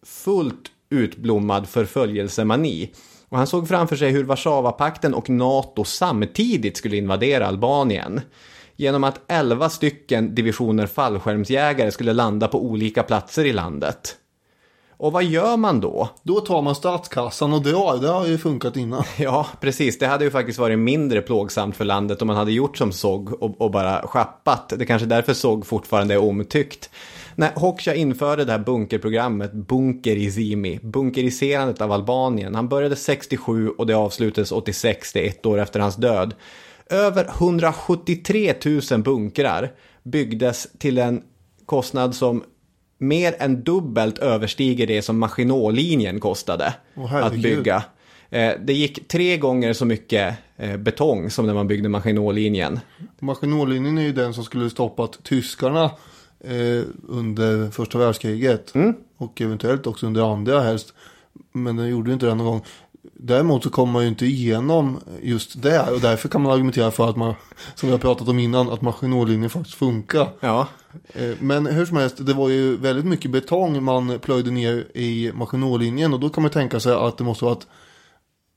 fullt utblommad förföljelsemani. Och han såg framför sig hur Warszawapakten och NATO samtidigt skulle invadera Albanien. Genom att 11 stycken divisioner fallskärmsjägare skulle landa på olika platser i landet. Och vad gör man då? Då tar man statskassan och drar. Det har ju funkat innan. [LAUGHS] Ja, precis. Det hade ju faktiskt varit mindre plågsamt för landet om man hade gjort som såg och, och bara schappat. Det kanske därför såg fortfarande är omtyckt. När Hoxha införde det här bunkerprogrammet, Bunker i Zimi, bunkeriserandet av Albanien, han började 67 och det avslutades 86, det är ett år efter hans död. Över 173 000 bunkrar byggdes till en kostnad som mer än dubbelt överstiger det som Maginot-linjen kostade Åh, att bygga. Eh, Det gick tre gånger så mycket eh, betong som när man byggde Maginot-linjen. Maginotlinjen är ju den som skulle stoppat tyskarna eh, under första världskriget. Och eventuellt också under andra helst. Men den gjorde ju inte det någon gång. Däremot så kommer man ju inte igenom just det. Och därför kan man argumentera för att man, som vi har pratat om innan, att Maginotlinjen faktiskt funkar. Ja, Eh, Men hur som helst, det var ju väldigt mycket betong man plöjde ner i Maginotlinjen. Och då kan man tänka sig att det måste ha varit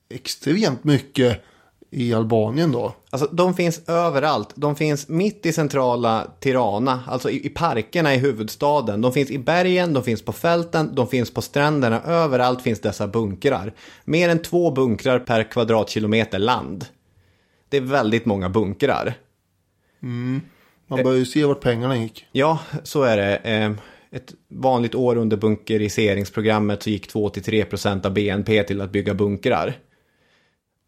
extremt mycket i Albanien då. Alltså de finns överallt. De finns mitt i centrala Tirana, alltså i, i parkerna i huvudstaden. De finns i bergen, de finns på fälten, de finns på stränderna. Överallt finns dessa bunkrar. Mer än två bunkrar per kvadratkilometer land. Det är väldigt många bunkrar. Man börjar ju se vart pengarna gick. Ja, så är det. Eh, Ett vanligt år under bunkeriseringsprogrammet så gick 2-3% av BNP till att bygga bunkrar.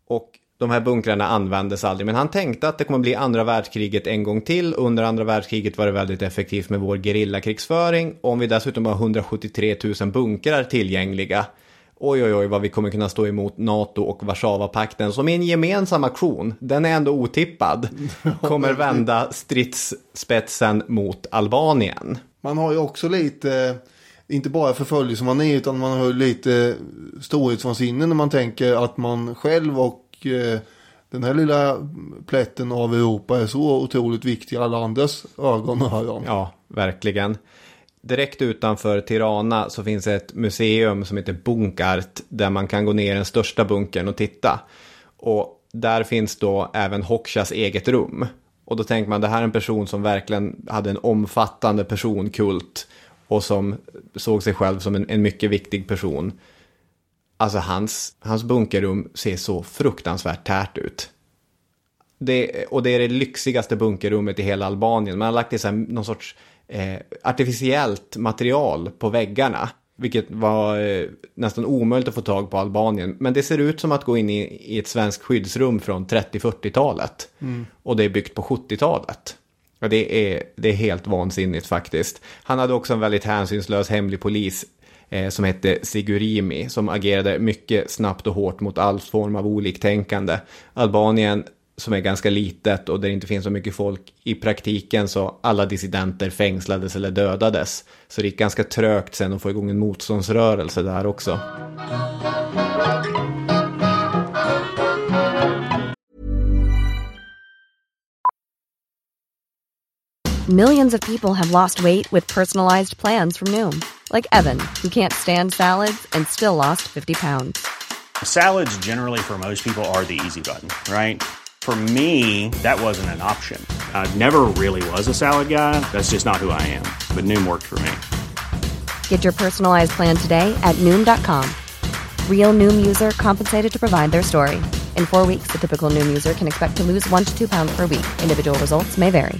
Och de här bunkrarna användes aldrig, men han tänkte att det kommer bli andra världskriget en gång till. Under andra världskriget var det väldigt effektivt med vår gerillakrigsföring. Om vi dessutom har 173 000 bunkrar tillgängliga, oj oj oj vad vi kommer kunna stå emot NATO och Warszawapakten som i en gemensam aktion, den är ändå otippad, [LAUGHS] kommer vända stridsspetsen mot Albanien. Man har ju också lite, inte bara förföljelse man är, utan man har ju lite storhetsvansinne när man tänker att man själv och eh, den här lilla plätten av Europa är så otroligt viktig i alla andras ögon och öron. Ja, verkligen. Direkt utanför Tirana så finns ett museum som heter Bunkart där man kan gå ner i den största bunkern och titta. Och där finns då även Hoxhas eget rum. Och då tänker man det här är en person som verkligen hade en omfattande personkult och som såg sig själv som en, en mycket viktig person. Alltså hans, hans bunkerrum ser så fruktansvärt tärt ut. Det, och det är det lyxigaste bunkerrummet i hela Albanien. Man har lagt i så här, någon sorts eh, artificiellt material på väggarna. Vilket var eh, nästan omöjligt att få tag på Albanien. Men det ser ut som att gå in i, i ett svenskt skyddsrum från 30-40-talet. Och det är byggt på 70-talet. Ja, det, är, det är helt vansinnigt faktiskt. Han hade också en väldigt hänsynslös hemlig polis eh, som hette Sigurimi som agerade mycket snabbt och hårt mot all form av oliktänkande. Albanien som är ganska litet och där det inte finns så mycket folk i praktiken så alla dissidenter fängslades eller dödades. Så det gick ganska trögt sen att få igång en motståndsrörelse där också. Millions of people have lost weight with personalized plans from Noom, like Evan, who can't stand salads and still lost 50 pounds. Salads, generally, for most people, are the easy button, right? For me, that wasn't an option. I never really was a salad guy. That's just not who I am. But Noom worked for me. Get your personalized plan today at Noom.com. Real Noom user compensated to provide their story. In four weeks, the typical Noom user can expect to lose one to two pounds per week. Individual results may vary.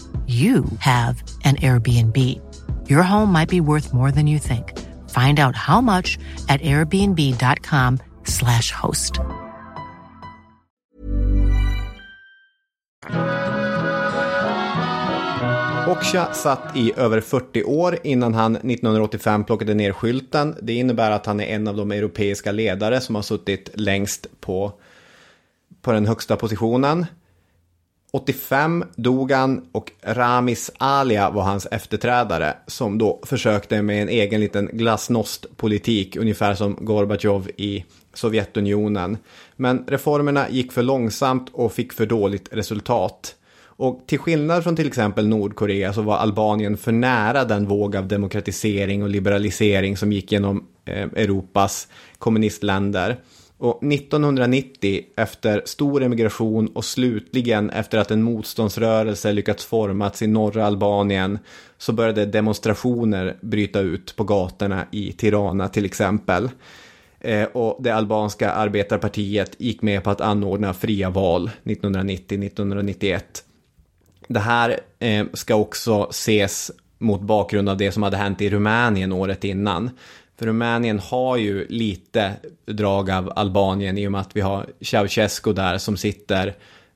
you have an Airbnb. Your home might be worth more than you think. Find out how much at airbnb.com slash host. Hoxha satt i över 40 år innan han 1985 plockade ner skylten. Det innebär att han är en av de europeiska ledare som har suttit längst på, på den högsta positionen. 85 dog han och Ramis Alia var hans efterträdare som då försökte med en egen liten glasnost-politik ungefär som Gorbatjov i Sovjetunionen. Men reformerna gick för långsamt och fick för dåligt resultat. Och till skillnad från till exempel Nordkorea så var Albanien för nära den våg av demokratisering och liberalisering som gick genom eh, Europas kommunistländer. Och 1990, efter stor emigration och slutligen efter att en motståndsrörelse lyckats formats i norra Albanien så började demonstrationer bryta ut på gatorna i Tirana till exempel. Eh, och det albanska arbetarpartiet gick med på att anordna fria val 1990-1991. Det här eh, ska också ses mot bakgrund av det som hade hänt i Rumänien året innan. För Rumänien har ju lite drag av Albanien i och med att vi har Ceausescu där som sitter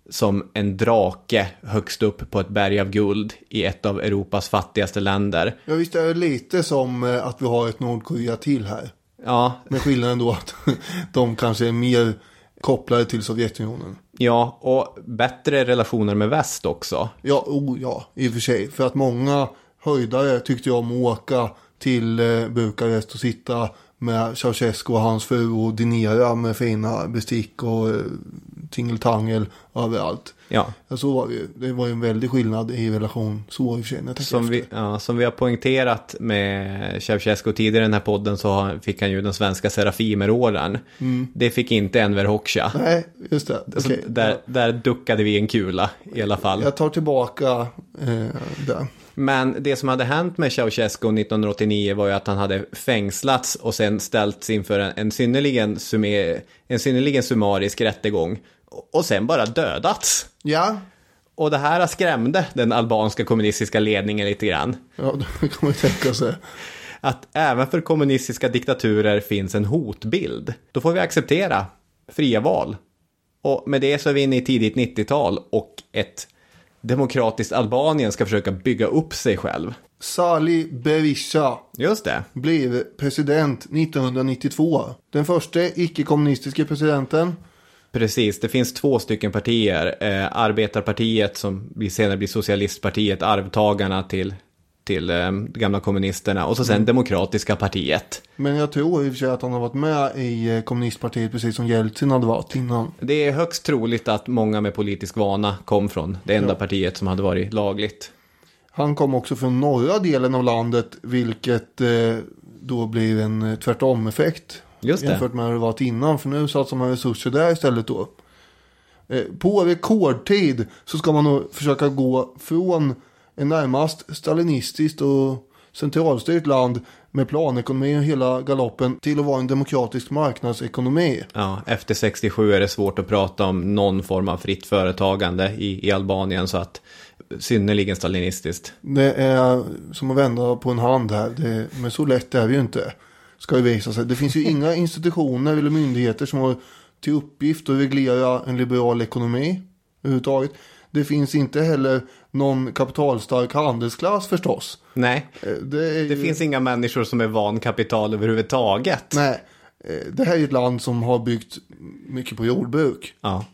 som en drake högst upp på ett berg av guld i ett av Europas fattigaste länder. Ja visst är det lite som eh, att vi har ett Nordkorea till här. Ja. Med skillnaden då att [LAUGHS] de kanske är mer kopplade till Sovjetunionen. Ja, och bättre relationer med väst också. Ja, oh, ja, i och för sig. För att många höjdare tyckte jag om att åka till eh, Bukarest och sitta med Ceausescu och hans fru och dinera med fina bestick och eh, tingeltangel överallt. Ja. ja. Så var det ju. Det var ju en väldig skillnad i relation så i och för sig. Som vi, ja, som vi har poängterat med Ceausescu tidigare i den här podden så fick han ju den svenska Serafimerorden. Mm. Det fick inte Enver Hoxha. Nej, just det. Alltså, okay. där, där duckade vi en kula i alla fall. Jag tar tillbaka eh, det. Men det som hade hänt med Ceausescu 1989 var ju att han hade fängslats och sen ställts inför en, en, synnerligen, sume, en synnerligen summarisk rättegång. Och sen bara dödats. Ja. Och det här skrämde den albanska kommunistiska ledningen lite grann. Ja, det kan man ju tänka sig. Att även för kommunistiska diktaturer finns en hotbild. Då får vi acceptera fria val. Och med det så är vi inne i tidigt 90-tal och ett demokratiskt Albanien ska försöka bygga upp sig själv. Sali Berisha Just det. blev president 1992. Den första icke-kommunistiska presidenten. Precis, det finns två stycken partier. Eh, arbetarpartiet som senare blir socialistpartiet, arvtagarna till till eh, gamla kommunisterna och så sen mm. Demokratiska partiet. Men jag tror i och för sig att han har varit med i eh, kommunistpartiet precis som Jeltsin hade varit innan. Det är högst troligt att många med politisk vana kom från det enda ja. partiet som hade varit lagligt. Han kom också från norra delen av landet vilket eh, då blir en tvärtom-effekt. Just det. Jämfört med hur det varit innan för nu satsar man resurser där istället då. Eh, på rekordtid så ska man nog försöka gå från en närmast stalinistiskt och centralstyrt land med planekonomi och hela galoppen till att vara en demokratisk marknadsekonomi. Ja, efter 67 är det svårt att prata om någon form av fritt företagande i, i Albanien så att synnerligen stalinistiskt. Det är som att vända på en hand här, det, men så lätt är det ju inte. Ska ju visa sig. Det finns ju inga [LAUGHS] institutioner eller myndigheter som har till uppgift att reglera en liberal ekonomi överhuvudtaget. Det finns inte heller någon kapitalstark handelsklass förstås. Nej, eh, det, ju... det, finns inga människor som är van kapital överhuvudtaget. Nej, eh, det här är ett land som har byggt mycket på jordbruk. Ja.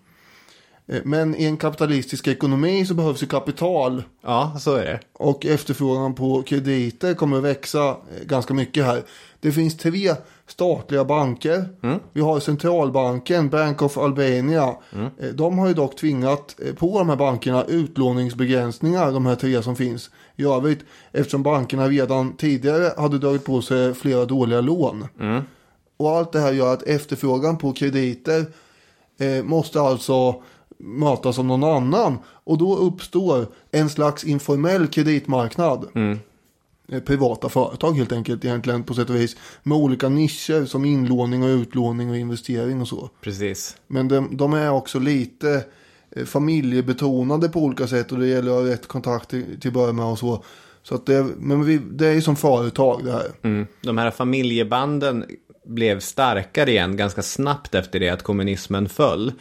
Eh, men i en kapitalistisk ekonomi så behövs ju kapital. Ja, så är det. Och efterfrågan på krediter kommer att växa ganska mycket här. Det finns tre statliga banker. Mm. Vi har centralbanken, Bank of Albania. Mm. Eh, de har ju dock tvingat eh, på de här bankerna utlåningsbegränsningar, de här tre som finns i övrigt. Eftersom bankerna redan tidigare hade dragit på sig flera dåliga lån. Mm. Och allt det här gör att efterfrågan på krediter eh, måste alltså mötas av någon annan. Och då uppstår en slags informell kreditmarknad. Mm. Eh, privata företag helt enkelt egentligen på sätt och vis. Med olika nischer som inlåning och utlåning och investering och så. Precis. Men de, de är också lite eh, familjebetonade på olika sätt och det gäller att ha rätt kontakt till, till början med och så. Så att det, men vi, det är ju som företag det här. Mm. De här familjebanden blev starkare igen ganska snabbt efter det att kommunismen föll.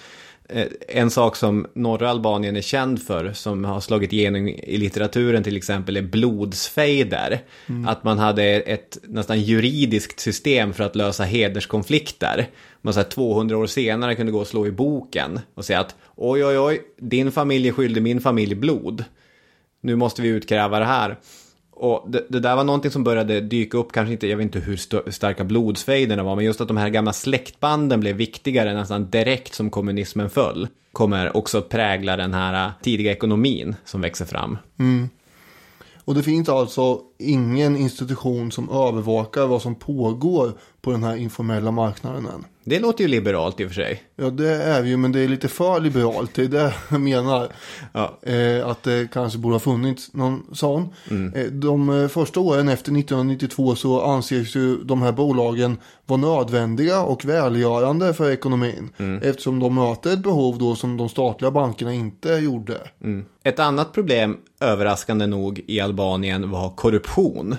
Eh, en sak som norra Albanien är känd för, som har slagit igenom i litteraturen till exempel, är blodsfejder. Mm. Att man hade ett nästan juridiskt system för att lösa hederskonflikter. Man så 200 år senare kunde gå och slå i boken och säga att oj, oj, oj, din familj är skyldig min familj blod. Nu måste vi utkräva det här. Och det, det, där var någonting som började dyka upp, kanske inte, jag vet inte hur starka blodsfejderna var, men just att de här gamla släktbanden blev viktigare nästan direkt som kommunismen föll, kommer också prägla den här äh, tidiga ekonomin som växer fram. Mm. Och det finns alltså ingen institution som övervakar vad som pågår på den här informella marknaden än. Det låter ju liberalt i och för sig. Ja, det är ju, men det är lite för liberalt. Det är det jag menar. Ja. Eh, att det kanske borde ha funnits någon sån. Mm. Eh, de eh, första åren efter 1992 så anses ju de här bolagen vara nödvändiga och välgörande för ekonomin. Mm. Eftersom de möter ett behov då som de statliga bankerna inte gjorde. Mm. Ett annat problem, överraskande nog, i Albanien var korruption.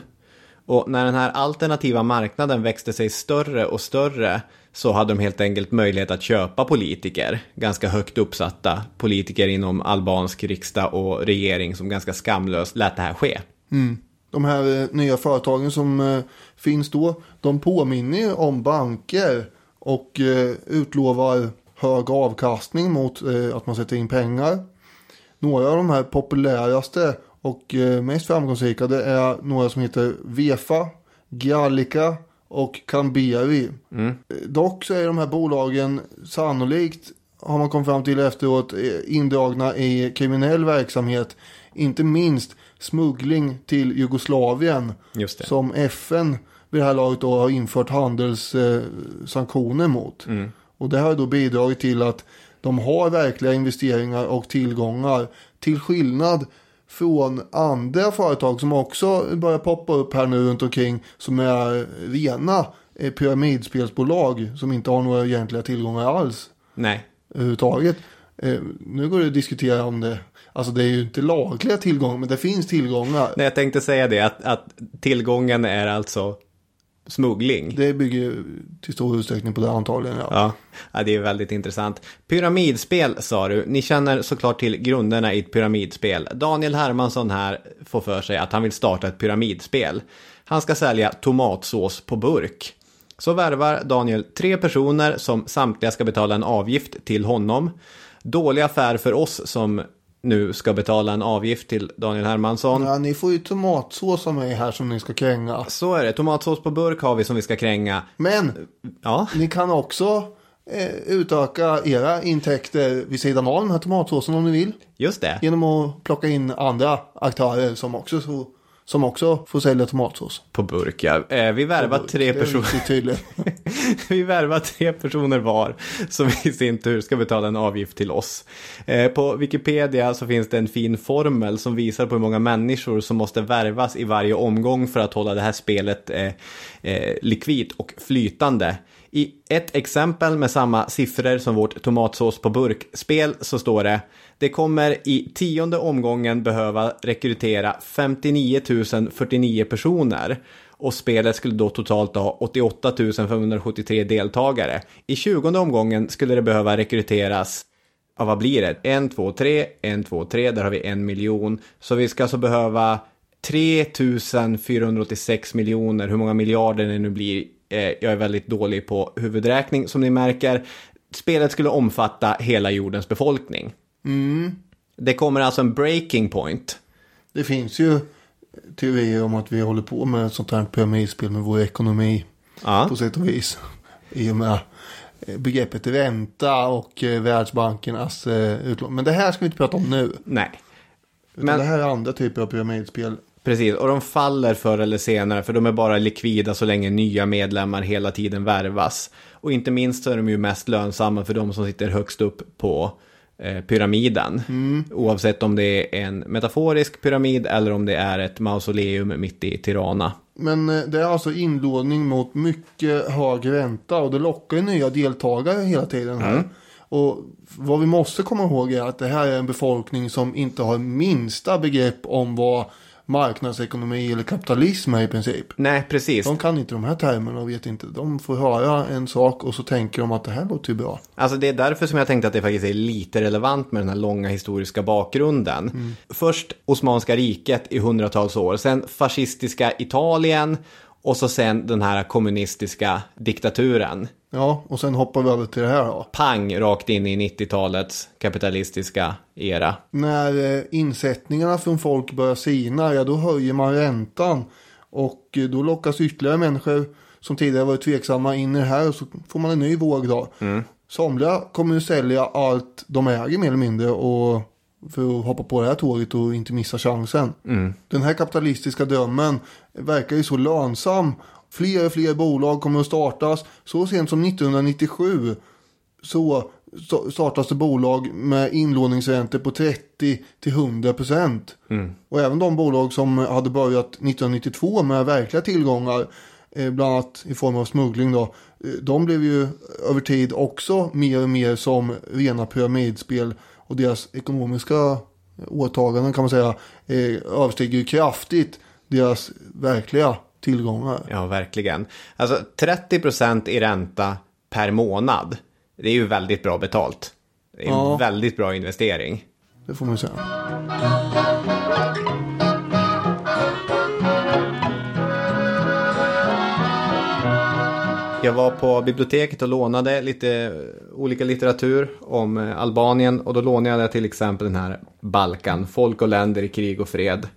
Och när den här alternativa marknaden växte sig större och större så hade de helt enkelt möjlighet att köpa politiker, ganska högt uppsatta politiker inom albansk riksdag och regering som ganska skamlöst lät det här ske. Mm. De här eh, nya företagen som eh, finns då, de påminner om banker och eh, utlovar hög avkastning mot att man sätter in pengar. Några av de här populäraste och eh, mest framgångsrika det är några som heter Vefa, Gallica och Camberi. Mm. Dock så är de här bolagen sannolikt, har man kommit fram till efteråt, eh, indragna i kriminell verksamhet. Inte minst smuggling till Jugoslavien. Som FN vid det här laget då har infört handelssanktioner mot. Mm. Och det har då bidragit till att de har verkliga investeringar och tillgångar. Till skillnad från andra företag som också börjar poppa upp här nu runt omkring som är rena eh, pyramidspelsbolag som inte har några egentliga tillgångar alls. Nej. Överhuvudtaget. Eh, nu går det att diskutera om det, alltså det är ju inte lagliga tillgångar men det finns tillgångar. Nej, jag tänkte säga det att, att tillgången är alltså smuggling. Det bygger till stor utsträckning på det antagligen. Ja. ja. Ja, det är väldigt intressant. Pyramidspel sa du. Ni känner såklart till grunderna i ett pyramidspel. Daniel Hermansson här får för sig att han vill starta ett pyramidspel. Han ska sälja tomatsås på burk. Så värvar Daniel tre personer som samtliga ska betala en avgift till honom. Dålig affär för oss som nu ska betala en avgift till Daniel Hermansson. Ja, ni får ju tomatsås av mig här som ni ska kränga. Så är det. Tomatsås på burk har vi som vi ska kränga. Men ja. ni kan också eh, utöka era intäkter vid sidan av den här tomatsåsen om ni vill. Just det. Genom att plocka in andra aktörer som också så som också får sälja tomatsås. På burk, ja. Eh, vi värvar tre personer. [LAUGHS] [LAUGHS] vi värvar tre personer var som i sin tur ska betala en avgift till oss. Eh, på Wikipedia så finns det en fin formel som visar på hur många människor som måste värvas i varje omgång för att hålla det här spelet eh, eh, och flytande. I ett exempel med samma siffror som vårt tomatsås på burk-spel så står det det kommer i tionde omgången behöva rekrytera 59 049 personer och spelet skulle då totalt ha 88 573 deltagare. I tjugonde omgången skulle det behöva rekryteras ja, vad blir det? 1, 2, 3, 1, 2, 3, där har vi en miljon. Så vi ska alltså behöva 3 486 miljoner, hur många miljarder det nu blir. Eh, jag är väldigt dålig på huvudräkning som ni märker. Spelet skulle omfatta hela jordens befolkning. Mm. Det kommer alltså en breaking point. Det finns ju teorier om att vi håller på med ett sånt här pyramidspel med vår ekonomi. Ja. På sätt och vis. I och med eh, begreppet ränta och eh, Världsbankernas eh, utlån. Men det här ska vi inte prata om nu. Nej. Utan Men... det här är andra typer av pyramidspel. Precis, och de faller förr eller senare för de är bara likvida så länge nya medlemmar hela tiden värvas. Och inte minst så är de ju mest lönsamma för de som sitter högst upp på pyramiden. Mm. Oavsett om det är en metaforisk pyramid eller om det är ett mausoleum mitt i Tirana. Men eh, det är alltså inlåning mot mycket hög ränta och det lockar ju nya deltagare hela tiden här. Mm. Och vad vi måste komma ihåg är att det här är en befolkning som inte har minsta begrepp om vad marknadsekonomi eller kapitalism är i princip. Nej, precis. De kan inte de här termerna och vet inte. De får höra en sak och så tänker de att det här låter ju bra. Alltså det är därför som jag tänkte att det faktiskt är lite relevant med den här långa historiska bakgrunden. Mm. Först Osmanska riket i hundratals år, sen fascistiska Italien och så sen den här kommunistiska diktaturen. Ja, och sen hoppar vi över till det här då. Pang rakt in i 90-talets kapitalistiska era. När eh, insättningarna från folk börjar sina, ja då höjer man räntan. Och eh, då lockas ytterligare människor som tidigare varit tveksamma in i det här och så får man en ny våg då. Somliga kommer ju sälja allt de äger mer eller mindre och för att hoppa på det här tåget och inte missa chansen. Den här kapitalistiska drömmen verkar ju så lönsam. Fler och fler bolag kommer att startas. Så sent som 1997 så sta- startas det bolag med inlåningsräntor på 30 till 100 procent. Och även de bolag som hade börjat 1992 med verkliga tillgångar, eh, bland annat i form av smuggling då, eh, de blev ju över tid också mer och mer som rena pyramidspel och deras ekonomiska åtaganden kan man säga eh, överstiger ju kraftigt deras verkliga tillgångar. Ja, verkligen. Alltså 30% i ränta per månad. Det är ju väldigt bra betalt. Det är en Ja. väldigt bra investering. Det får man ju säga. Jag var på biblioteket och lånade lite olika litteratur om eh, Albanien och då lånade jag till exempel den här Balkan, folk och länder i krig och fred.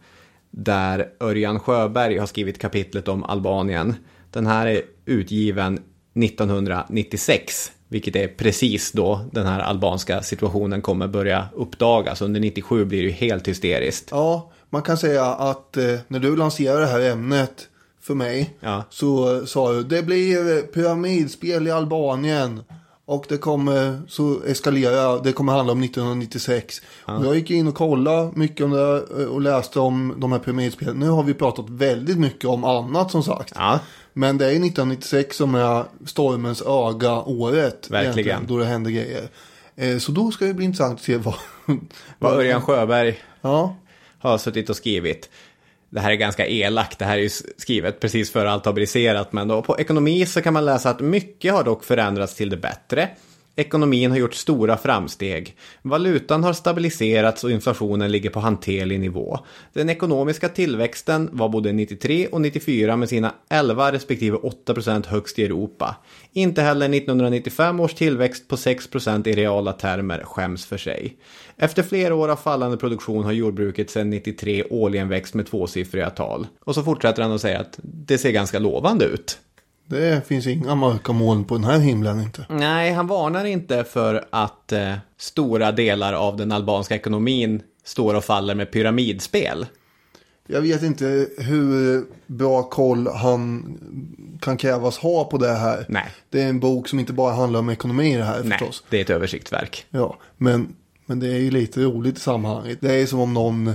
Där Örjan Sjöberg har skrivit kapitlet om Albanien. Den här är utgiven 1996, vilket är precis då den här albanska situationen kommer börja uppdagas. Under 97 blir det ju helt hysteriskt. Ja, man kan säga att eh, när du lanserar det här ämnet för mig Ja. så sa du det blir eh, pyramidspel i Albanien och det kommer så eskalera, det kommer handla om 1996. Och jag gick in och kollade mycket om det eh, och läste om de här pyramidspelen. Nu har vi pratat väldigt mycket om annat som sagt. Ja, Men det är 1996 som är stormens öga året. Verkligen. Då det händer grejer. Eh, Så då ska det bli intressant att se vad... vad Örjan Sjöberg Ja, har suttit och skrivit. Det här är ganska elakt, det här är ju skrivet precis före allt har briserat, men då på ekonomi så kan man läsa att mycket har dock förändrats till det bättre. Ekonomin har gjort stora framsteg. Valutan har stabiliserats och inflationen ligger på hanterlig nivå. Den ekonomiska tillväxten var både 93 och 94 med sina 11 respektive 8 procent högst i Europa. Inte heller 1995 års tillväxt på 6 procent i reala termer skäms för sig. Efter flera år av fallande produktion har jordbruket sedan 93 årligen växt med tvåsiffriga tal. Och så fortsätter han att säga att det ser ganska lovande ut det finns inga mörka moln på den här himlen inte. Nej, han varnar inte för att eh, stora delar av den albanska ekonomin står och faller med pyramidspel. Jag vet inte hur bra koll han kan krävas ha på det här. Nej. Det är en bok som inte bara handlar om ekonomi det här Nej, förstås. det är ett översiktsverk. Ja, men, men det är ju lite roligt i sammanhanget. Det är som om någon eh,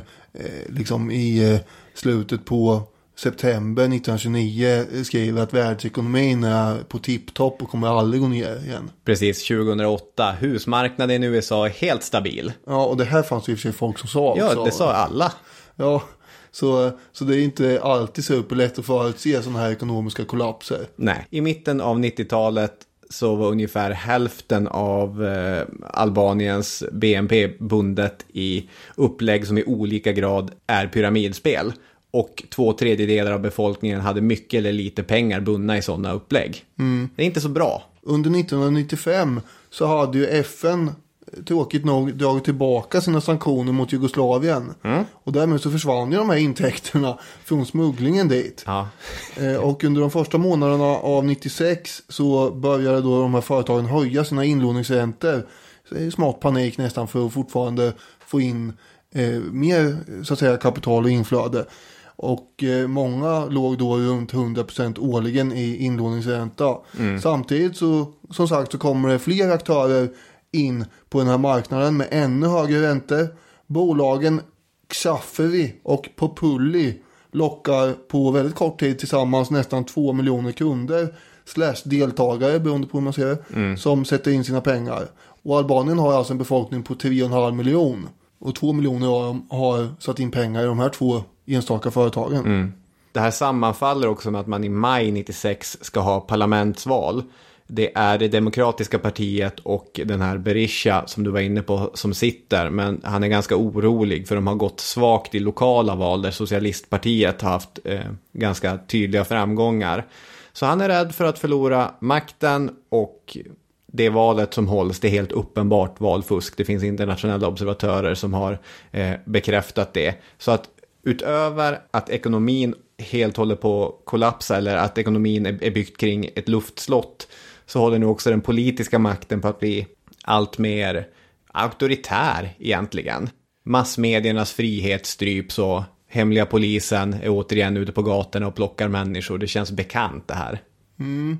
liksom i eh, slutet på september 1929 skriver att världsekonomin är på tipptopp och kommer aldrig gå ner igen. Precis 2008. Husmarknaden i USA är helt stabil. Ja, och det här fanns ju i och för sig folk som sa Ja, också. det sa alla. Ja, så, så det är inte alltid superlätt att förutse sådana här ekonomiska kollapser. Nej. I mitten av 90-talet så var ungefär hälften av eh, Albaniens BNP bundet i upplägg som i olika grad är pyramidspel. Och två tredjedelar av befolkningen hade mycket eller lite pengar bundna i sådana upplägg. Det är inte så bra. Under 1995 så hade ju FN tråkigt nog dragit tillbaka sina sanktioner mot Jugoslavien. Och därmed så försvann ju de här intäkterna från smugglingen dit. Ja, [LAUGHS] Eh, Och under de första månaderna av 96 så började då de här företagen höja sina inlåningsräntor. Så det är smått panik nästan för att fortfarande få in eh, mer så att säga kapital och inflöde. Och eh, många låg då runt 100% årligen i inlåningsränta. Samtidigt så som sagt så kommer det fler aktörer in på den här marknaden med ännu högre räntor. Bolagen Xaferi och Populli lockar på väldigt kort tid tillsammans nästan 2 miljoner kunder slash deltagare beroende på hur man ser det som sätter in sina pengar. Och Albanien har alltså en befolkning på 3,5 miljon. Och två miljoner av dem har satt in pengar i de här två enstaka företagen. Mm. Det här sammanfaller också med att man i maj 96 ska ha parlamentsval. Det är det demokratiska partiet och den här Berisha som du var inne på som sitter. Men han är ganska orolig för de har gått svagt i lokala val där socialistpartiet har haft eh, ganska tydliga framgångar. Så han är rädd för att förlora makten och det valet som hålls, det är helt uppenbart valfusk. Det finns internationella observatörer som har eh, bekräftat det. Så att utöver att ekonomin helt håller på att kollapsa eller att ekonomin är, är byggt kring ett luftslott så håller nu också den politiska makten på att bli allt mer auktoritär egentligen. Massmediernas frihet stryps och hemliga polisen är återigen ute på gatorna och plockar människor. Det känns bekant det här. Mm.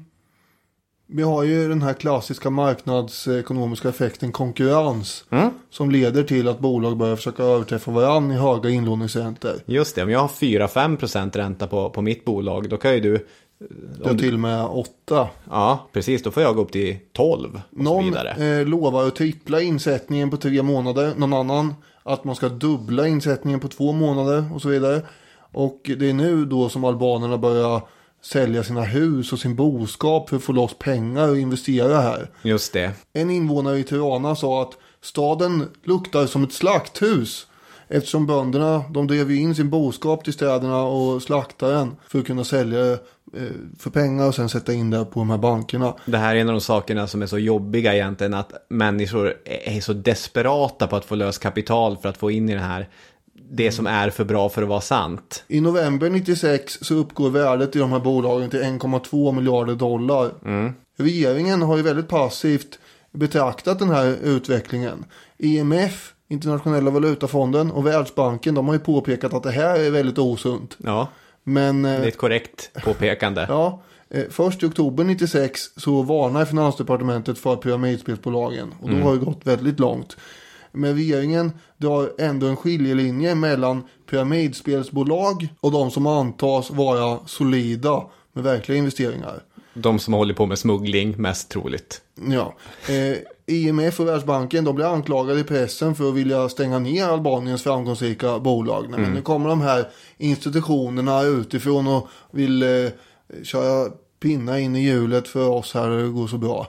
Vi har ju den här klassiska marknadsekonomiska effekten konkurrens. Mm. Som leder till att bolag börjar försöka överträffa varandra i höga inlåningsräntor. Just det, om jag har 4-5% ränta på, på mitt bolag, då kan ju du... Det är till och med 8. Ja, precis. Då får jag gå upp till 12 och Någon så vidare. eh, lovar att trippla insättningen på tre månader. Någon annan att man ska dubbla insättningen på två månader och så vidare. Och det är nu då som albanerna börjar sälja sina hus och sin boskap för att få loss pengar och investera här. Just det. En invånare i Tirana sa att staden luktar som ett slakthus. Eftersom bönderna de drev in sin boskap till städerna och slaktade den för att kunna sälja det eh, för pengar och sen sätta in det på de här bankerna. Det här är en av de sakerna som är så jobbiga egentligen. Att människor är så desperata på att få lös kapital för att få in i det här. Det som är för bra för att vara sant. I november 96 så uppgår värdet i de här bolagen till 1,2 miljarder dollar. Regeringen har ju väldigt passivt betraktat den här utvecklingen. IMF, Internationella valutafonden och Världsbanken de har ju påpekat att det här är väldigt osunt. Ja, Men det eh, är ett korrekt påpekande. [LAUGHS] ja, eh, först i oktober 96 så varnar Finansdepartementet för pyramidspelsbolagen. Och då har det gått väldigt långt. Men regeringen drar ändå en skiljelinje mellan pyramidspelsbolag och de som antas vara solida med verkliga investeringar. De som håller på med smuggling, mest troligt. Ja. Eh, IMF och Världsbanken de blir anklagade i pressen för att vilja stänga ner Albaniens framgångsrika bolag. Men nu kommer de här institutionerna utifrån och vill eh, köra pinna in i hjulet för oss här och det går så bra.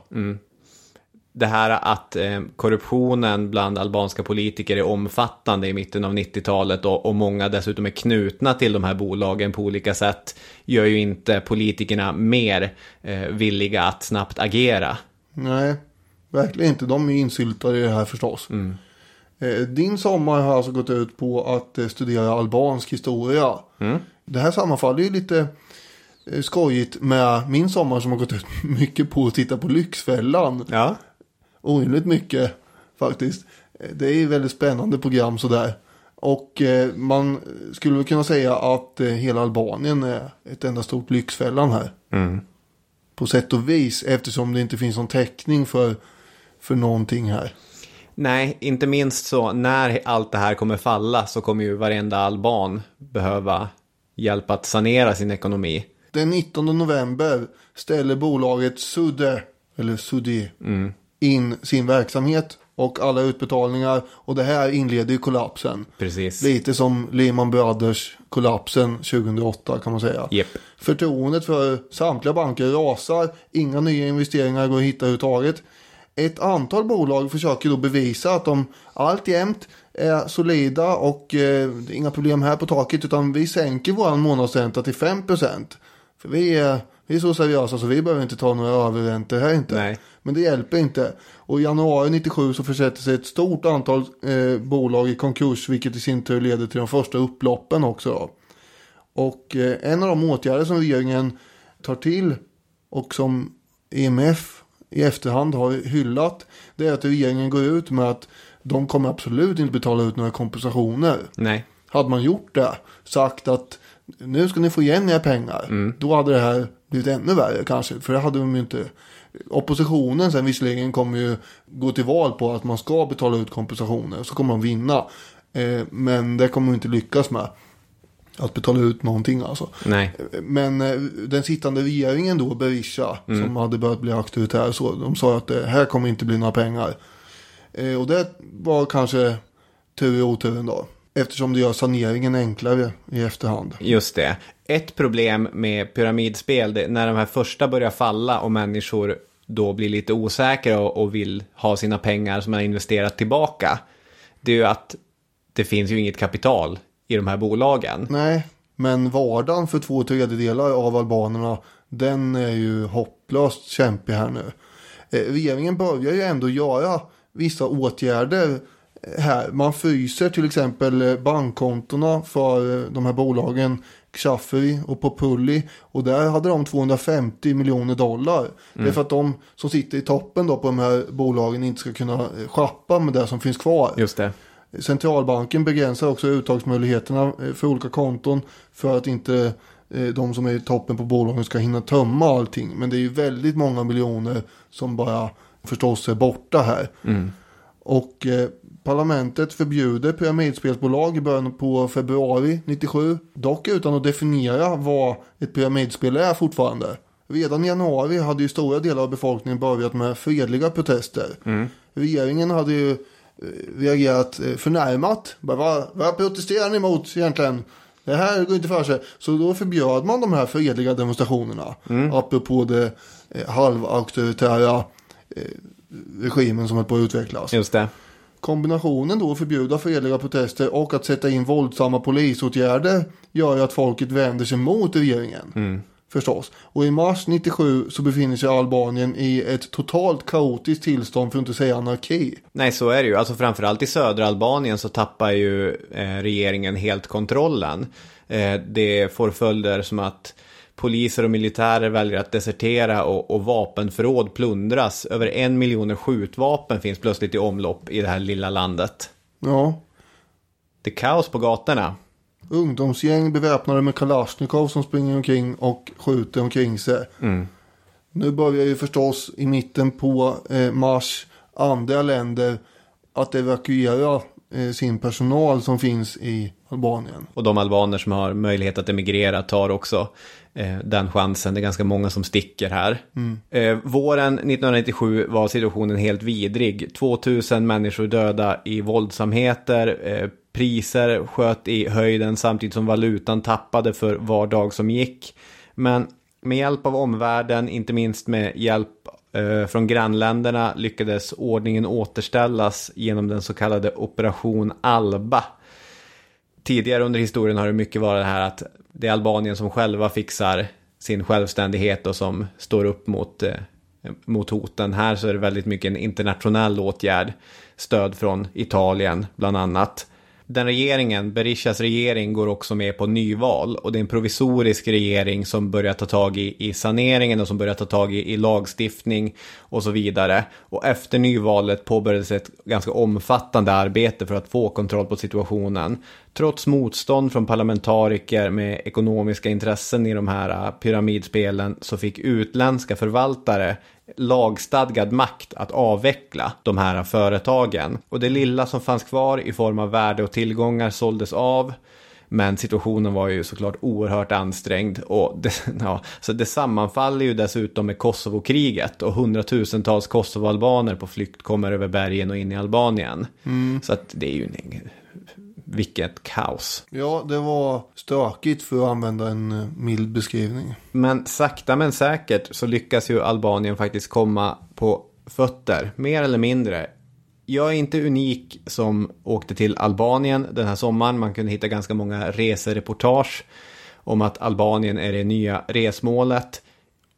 Det här att eh, korruptionen bland albanska politiker är omfattande i mitten av 90-talet och, och många dessutom är knutna till de här bolagen på olika sätt gör ju inte politikerna mer eh, villiga att snabbt agera. Nej, verkligen inte. De är insyltade i det här förstås. Eh, din sommar har alltså gått ut på att studera albansk historia. Det här sammanfaller ju lite skojigt med min sommar som har gått ut [LAUGHS] mycket på att titta på Lyxfällan. Ja, Orimligt mycket faktiskt. Det är väldigt spännande program sådär. Och eh, man skulle kunna säga att eh, hela Albanien är ett enda stort Lyxfällan här. På sätt och vis eftersom det inte finns någon täckning för, för någonting här. Nej, inte minst så när allt det här kommer falla så kommer ju varenda alban behöva hjälp att sanera sin ekonomi. Den 19 november ställer bolaget Sude, eller Sudi, in sin verksamhet och alla utbetalningar. Och det här inleder ju kollapsen. Precis. Lite som Lehman Brothers kollapsen 2008 kan man säga. Japp. Förtroendet för samtliga banker rasar. Inga nya investeringar går att hitta överhuvudtaget. Ett antal bolag försöker då bevisa att de alltjämt är solida och eh, inga problem här på taket utan vi sänker vår månadsränta till 5%. För vi är, vi är så seriösa så vi behöver inte ta några överräntor här inte. Nej. Men det hjälper inte. Och i januari 97 så försätter sig ett stort antal eh, bolag i konkurs vilket i sin tur leder till de första upploppen också. Då. Och eh, en av de åtgärder som regeringen tar till och som IMF i efterhand har hyllat det är att regeringen går ut med att de kommer absolut inte betala ut några kompensationer. Nej. Hade man gjort det, sagt att nu ska ni få igen era pengar, då hade det här blivit ännu värre kanske. För det hade de ju inte. Oppositionen sen visserligen kommer ju gå till val på att man ska betala ut kompensationer, så kommer de vinna. Eh, men det kommer de inte lyckas med. Att betala ut någonting alltså. Nej. Men eh, den sittande regeringen då, Berisha, som hade börjat bli auktoritär så, de sa att det här kommer inte bli några pengar. Eh, och det var kanske tur i oturen då. Eftersom det gör saneringen enklare i efterhand. Just det. Ett problem med pyramidspel, det, när de här första börjar falla och människor då blir lite osäkra och, och vill ha sina pengar som man har investerat tillbaka. Det är ju att det finns ju inget kapital i de här bolagen. Nej, men vardagen för två tredjedelar av albanerna den är ju hopplöst kämpig här nu. Eh, regeringen börjar ju ändå göra vissa åtgärder här. Man fryser till exempel eh, bankkontona för eh, de här bolagen Xafri och Populli. Och där hade de 250 miljoner dollar. Mm. Det är för att de som sitter i toppen då på de här bolagen inte ska kunna shoppa med det som finns kvar. Just det. Centralbanken begränsar också uttagsmöjligheterna för olika konton för att inte de som är i toppen på bolagen ska hinna tömma allting. Men det är ju väldigt många miljoner som bara förstås är borta här. Mm. Och eh, parlamentet förbjuder pyramidspelsbolag i början på februari 97. Dock utan att definiera vad ett pyramidspel är fortfarande. Redan i januari hade ju stora delar av befolkningen börjat med fredliga protester. Mm. Regeringen hade ju eh, reagerat eh, förnärmat. Bara, vad, vad protesterar ni mot egentligen? Det här går inte för sig. Så då förbjöd man de här fredliga demonstrationerna. Mm. Apropå det eh, halvauktoritära eh, regimen som höll på att utvecklas. Just det. Kombinationen då att förbjuda fredliga protester och att sätta in våldsamma polisåtgärder gör ju att folket vänder sig mot regeringen. Mm. Förstås. Och i mars 97 så befinner sig Albanien i ett totalt kaotiskt tillstånd för att inte säga anarki. Nej, så är det ju. Alltså framförallt i södra Albanien så tappar ju eh, regeringen helt kontrollen. Eh, det får följder som att poliser och militärer väljer att desertera och, och vapenförråd plundras. Över en miljon skjutvapen finns plötsligt i omlopp i det här lilla landet. Ja. Det är kaos på gatorna. Ungdomsgäng beväpnade med Kalashnikov som springer omkring och skjuter omkring sig. Mm. Nu börjar ju förstås i mitten på eh, mars andra länder att evakuera eh, sin personal som finns i Albanien. Och de albaner som har möjlighet att emigrera tar också Eh, den chansen. Det är ganska många som sticker här. Mm. Våren 1997 var situationen helt vidrig. 2000 människor döda i våldsamheter. Eh, priser sköt i höjden samtidigt som valutan tappade för var dag som gick. Men med hjälp av omvärlden, inte minst med hjälp från grannländerna lyckades ordningen återställas genom den så kallade Operation Alba. Tidigare under historien har det mycket varit det här att det är Albanien som själva fixar sin självständighet och som står upp mot, eh, mot hoten. Här så är det väldigt mycket en internationell åtgärd. Stöd från Italien bland annat den regeringen, Berishas regering, går också med på nyval. Och det är en provisorisk regering som börjar ta tag i, i saneringen och som börjar ta tag i, i lagstiftning och så vidare. Och efter nyvalet påbörjades ett ganska omfattande arbete för att få kontroll på situationen. Trots motstånd från parlamentariker med ekonomiska intressen i de här pyramidspelen så fick utländska förvaltare lagstadgad makt att avveckla de här företagen. Och det lilla som fanns kvar i form av värde och tillgångar såldes av. Men situationen var ju såklart oerhört ansträngd och [LAUGHS] det, ja, så det sammanfaller ju dessutom med Kosovo-kriget och hundratusentals Kosovo-albaner på flykt kommer över bergen och in i Albanien. Mm. Så att det är ju en vilket kaos. Ja, det var stökigt för att använda en eh, mild beskrivning. Men sakta men säkert så lyckas ju Albanien faktiskt komma på fötter, mer eller mindre. Jag är inte unik som åkte till Albanien den här sommaren. Man kunde hitta ganska många resereportage om att Albanien är det nya resmålet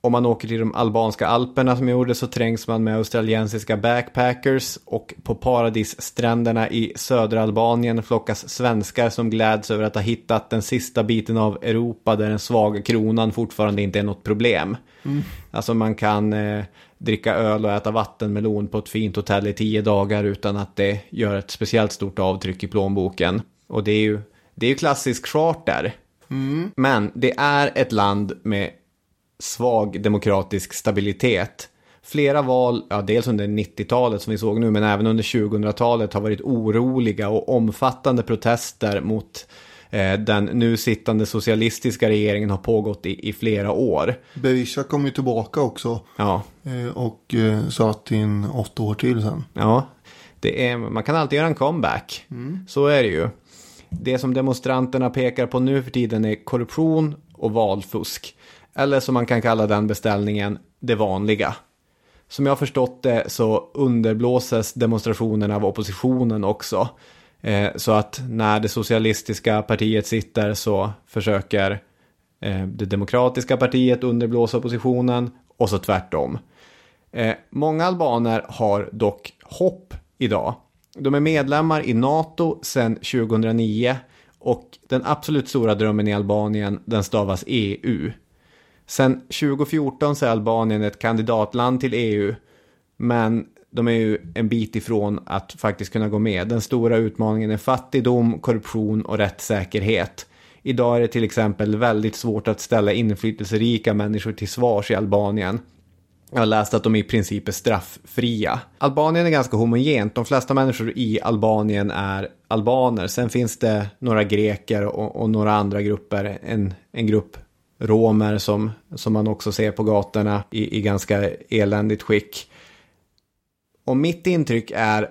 om man åker till de albanska alperna som jag gjorde så trängs man med australiensiska backpackers och på paradisstränderna i södra Albanien flockas svenskar som gläds över att ha hittat den sista biten av Europa där den svaga kronan fortfarande inte är något problem. Mm. Alltså man kan eh, dricka öl och äta vattenmelon på ett fint hotell i tio dagar utan att det gör ett speciellt stort avtryck i plånboken. Och det är ju, det är ju klassisk charter. Mm. Men det är ett land med svag demokratisk stabilitet. Flera val, ja, dels under 90-talet som vi såg nu, men även under 2000-talet har varit oroliga och omfattande protester mot eh, den nu sittande socialistiska regeringen har pågått i, i flera år. Berisha kom ju tillbaka också. Ja. Eh, och eh, satt in åtta år till sen. Ja. Det är, man kan alltid göra en comeback. Så är det ju. Det som demonstranterna pekar på nu för tiden är korruption och valfusk. Eller som man kan kalla den beställningen, det vanliga. Som jag har förstått det så underblåses demonstrationerna av oppositionen också. Eh, så att när det socialistiska partiet sitter så försöker eh, det demokratiska partiet underblåsa oppositionen och så tvärtom. Eh, många albaner har dock hopp idag. De är medlemmar i NATO sedan 2009 och den absolut stora drömmen i Albanien den stavas EU. Sen 2014 så är Albanien ett kandidatland till EU men de är ju en bit ifrån att faktiskt kunna gå med. Den stora utmaningen är fattigdom, korruption och rättssäkerhet. Idag är det till exempel väldigt svårt att ställa inflytelserika människor till svars i Albanien. Jag har läst att de i princip är strafffria. Albanien är ganska homogent. De flesta människor i Albanien är albaner. Sen finns det några greker och, och några andra grupper. En, en grupp romer som, som man också ser på gatorna i, i ganska eländigt skick. Och mitt intryck är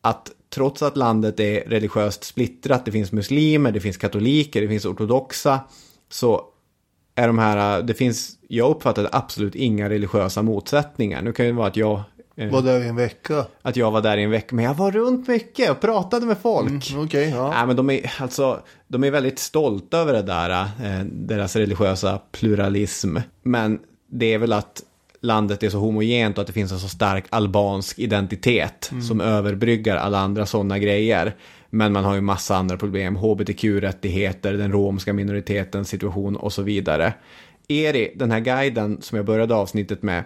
att trots att landet är religiöst splittrat, det finns muslimer, det finns katoliker, det finns ortodoxa, så är de här, det finns, jag uppfattade absolut inga religiösa motsättningar. Nu kan det vara att jag... Eh, var där i en vecka? Att jag var där i en vecka, men jag var runt mycket och pratade med folk. Mm, okay, ja. Nej, men de är, alltså, de är väldigt stolta över det där, eh, deras religiösa pluralism. Men det är väl att landet är så homogent och att det finns en så stark albansk identitet mm. som överbryggar alla andra sådana grejer. Men man har ju massa andra problem, hbtq-rättigheter, den romska minoritetens situation och så vidare. Eri, den här guiden som jag började avsnittet med,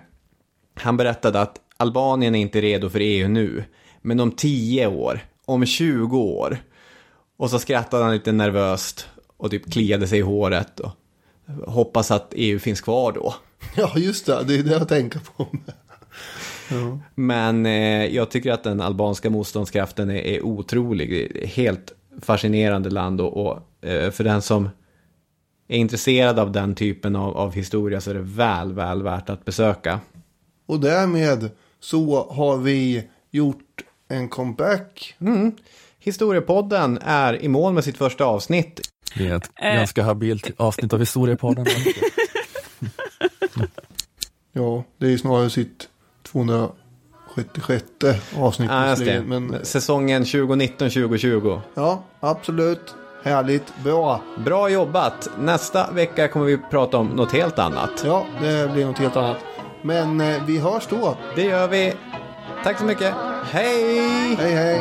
han berättade att Albanien är inte redo för EU nu, men om 10 år, om 20 år. Och så skrattade han lite nervöst och typ kliade sig i håret och hoppas att EU finns kvar då. [LAUGHS] Ja, just det. Det är det jag tänker på. [LAUGHS] Ja. Men eh, jag tycker att den albanska motståndskraften är, är otrolig. Helt fascinerande land och, och eh, för den som är intresserad av den typen av, av historia så är det väl, väl värt att besöka. Och därmed så har vi gjort en comeback. Mm. Historiepodden är i mål med sitt första avsnitt. Det är ett äh. ganska habilt avsnitt av Historiepodden. [LAUGHS] ja, det är snarare sitt 276 avsnitt. Ja, just det. Men... Säsongen 2019-2020. Ja, absolut. Härligt. Bra. Bra jobbat. Nästa vecka kommer vi prata om något helt annat. Ja, det blir något helt annat. Men eh, vi hörs då. Det gör vi. Tack så mycket. Hej! Hej, hej.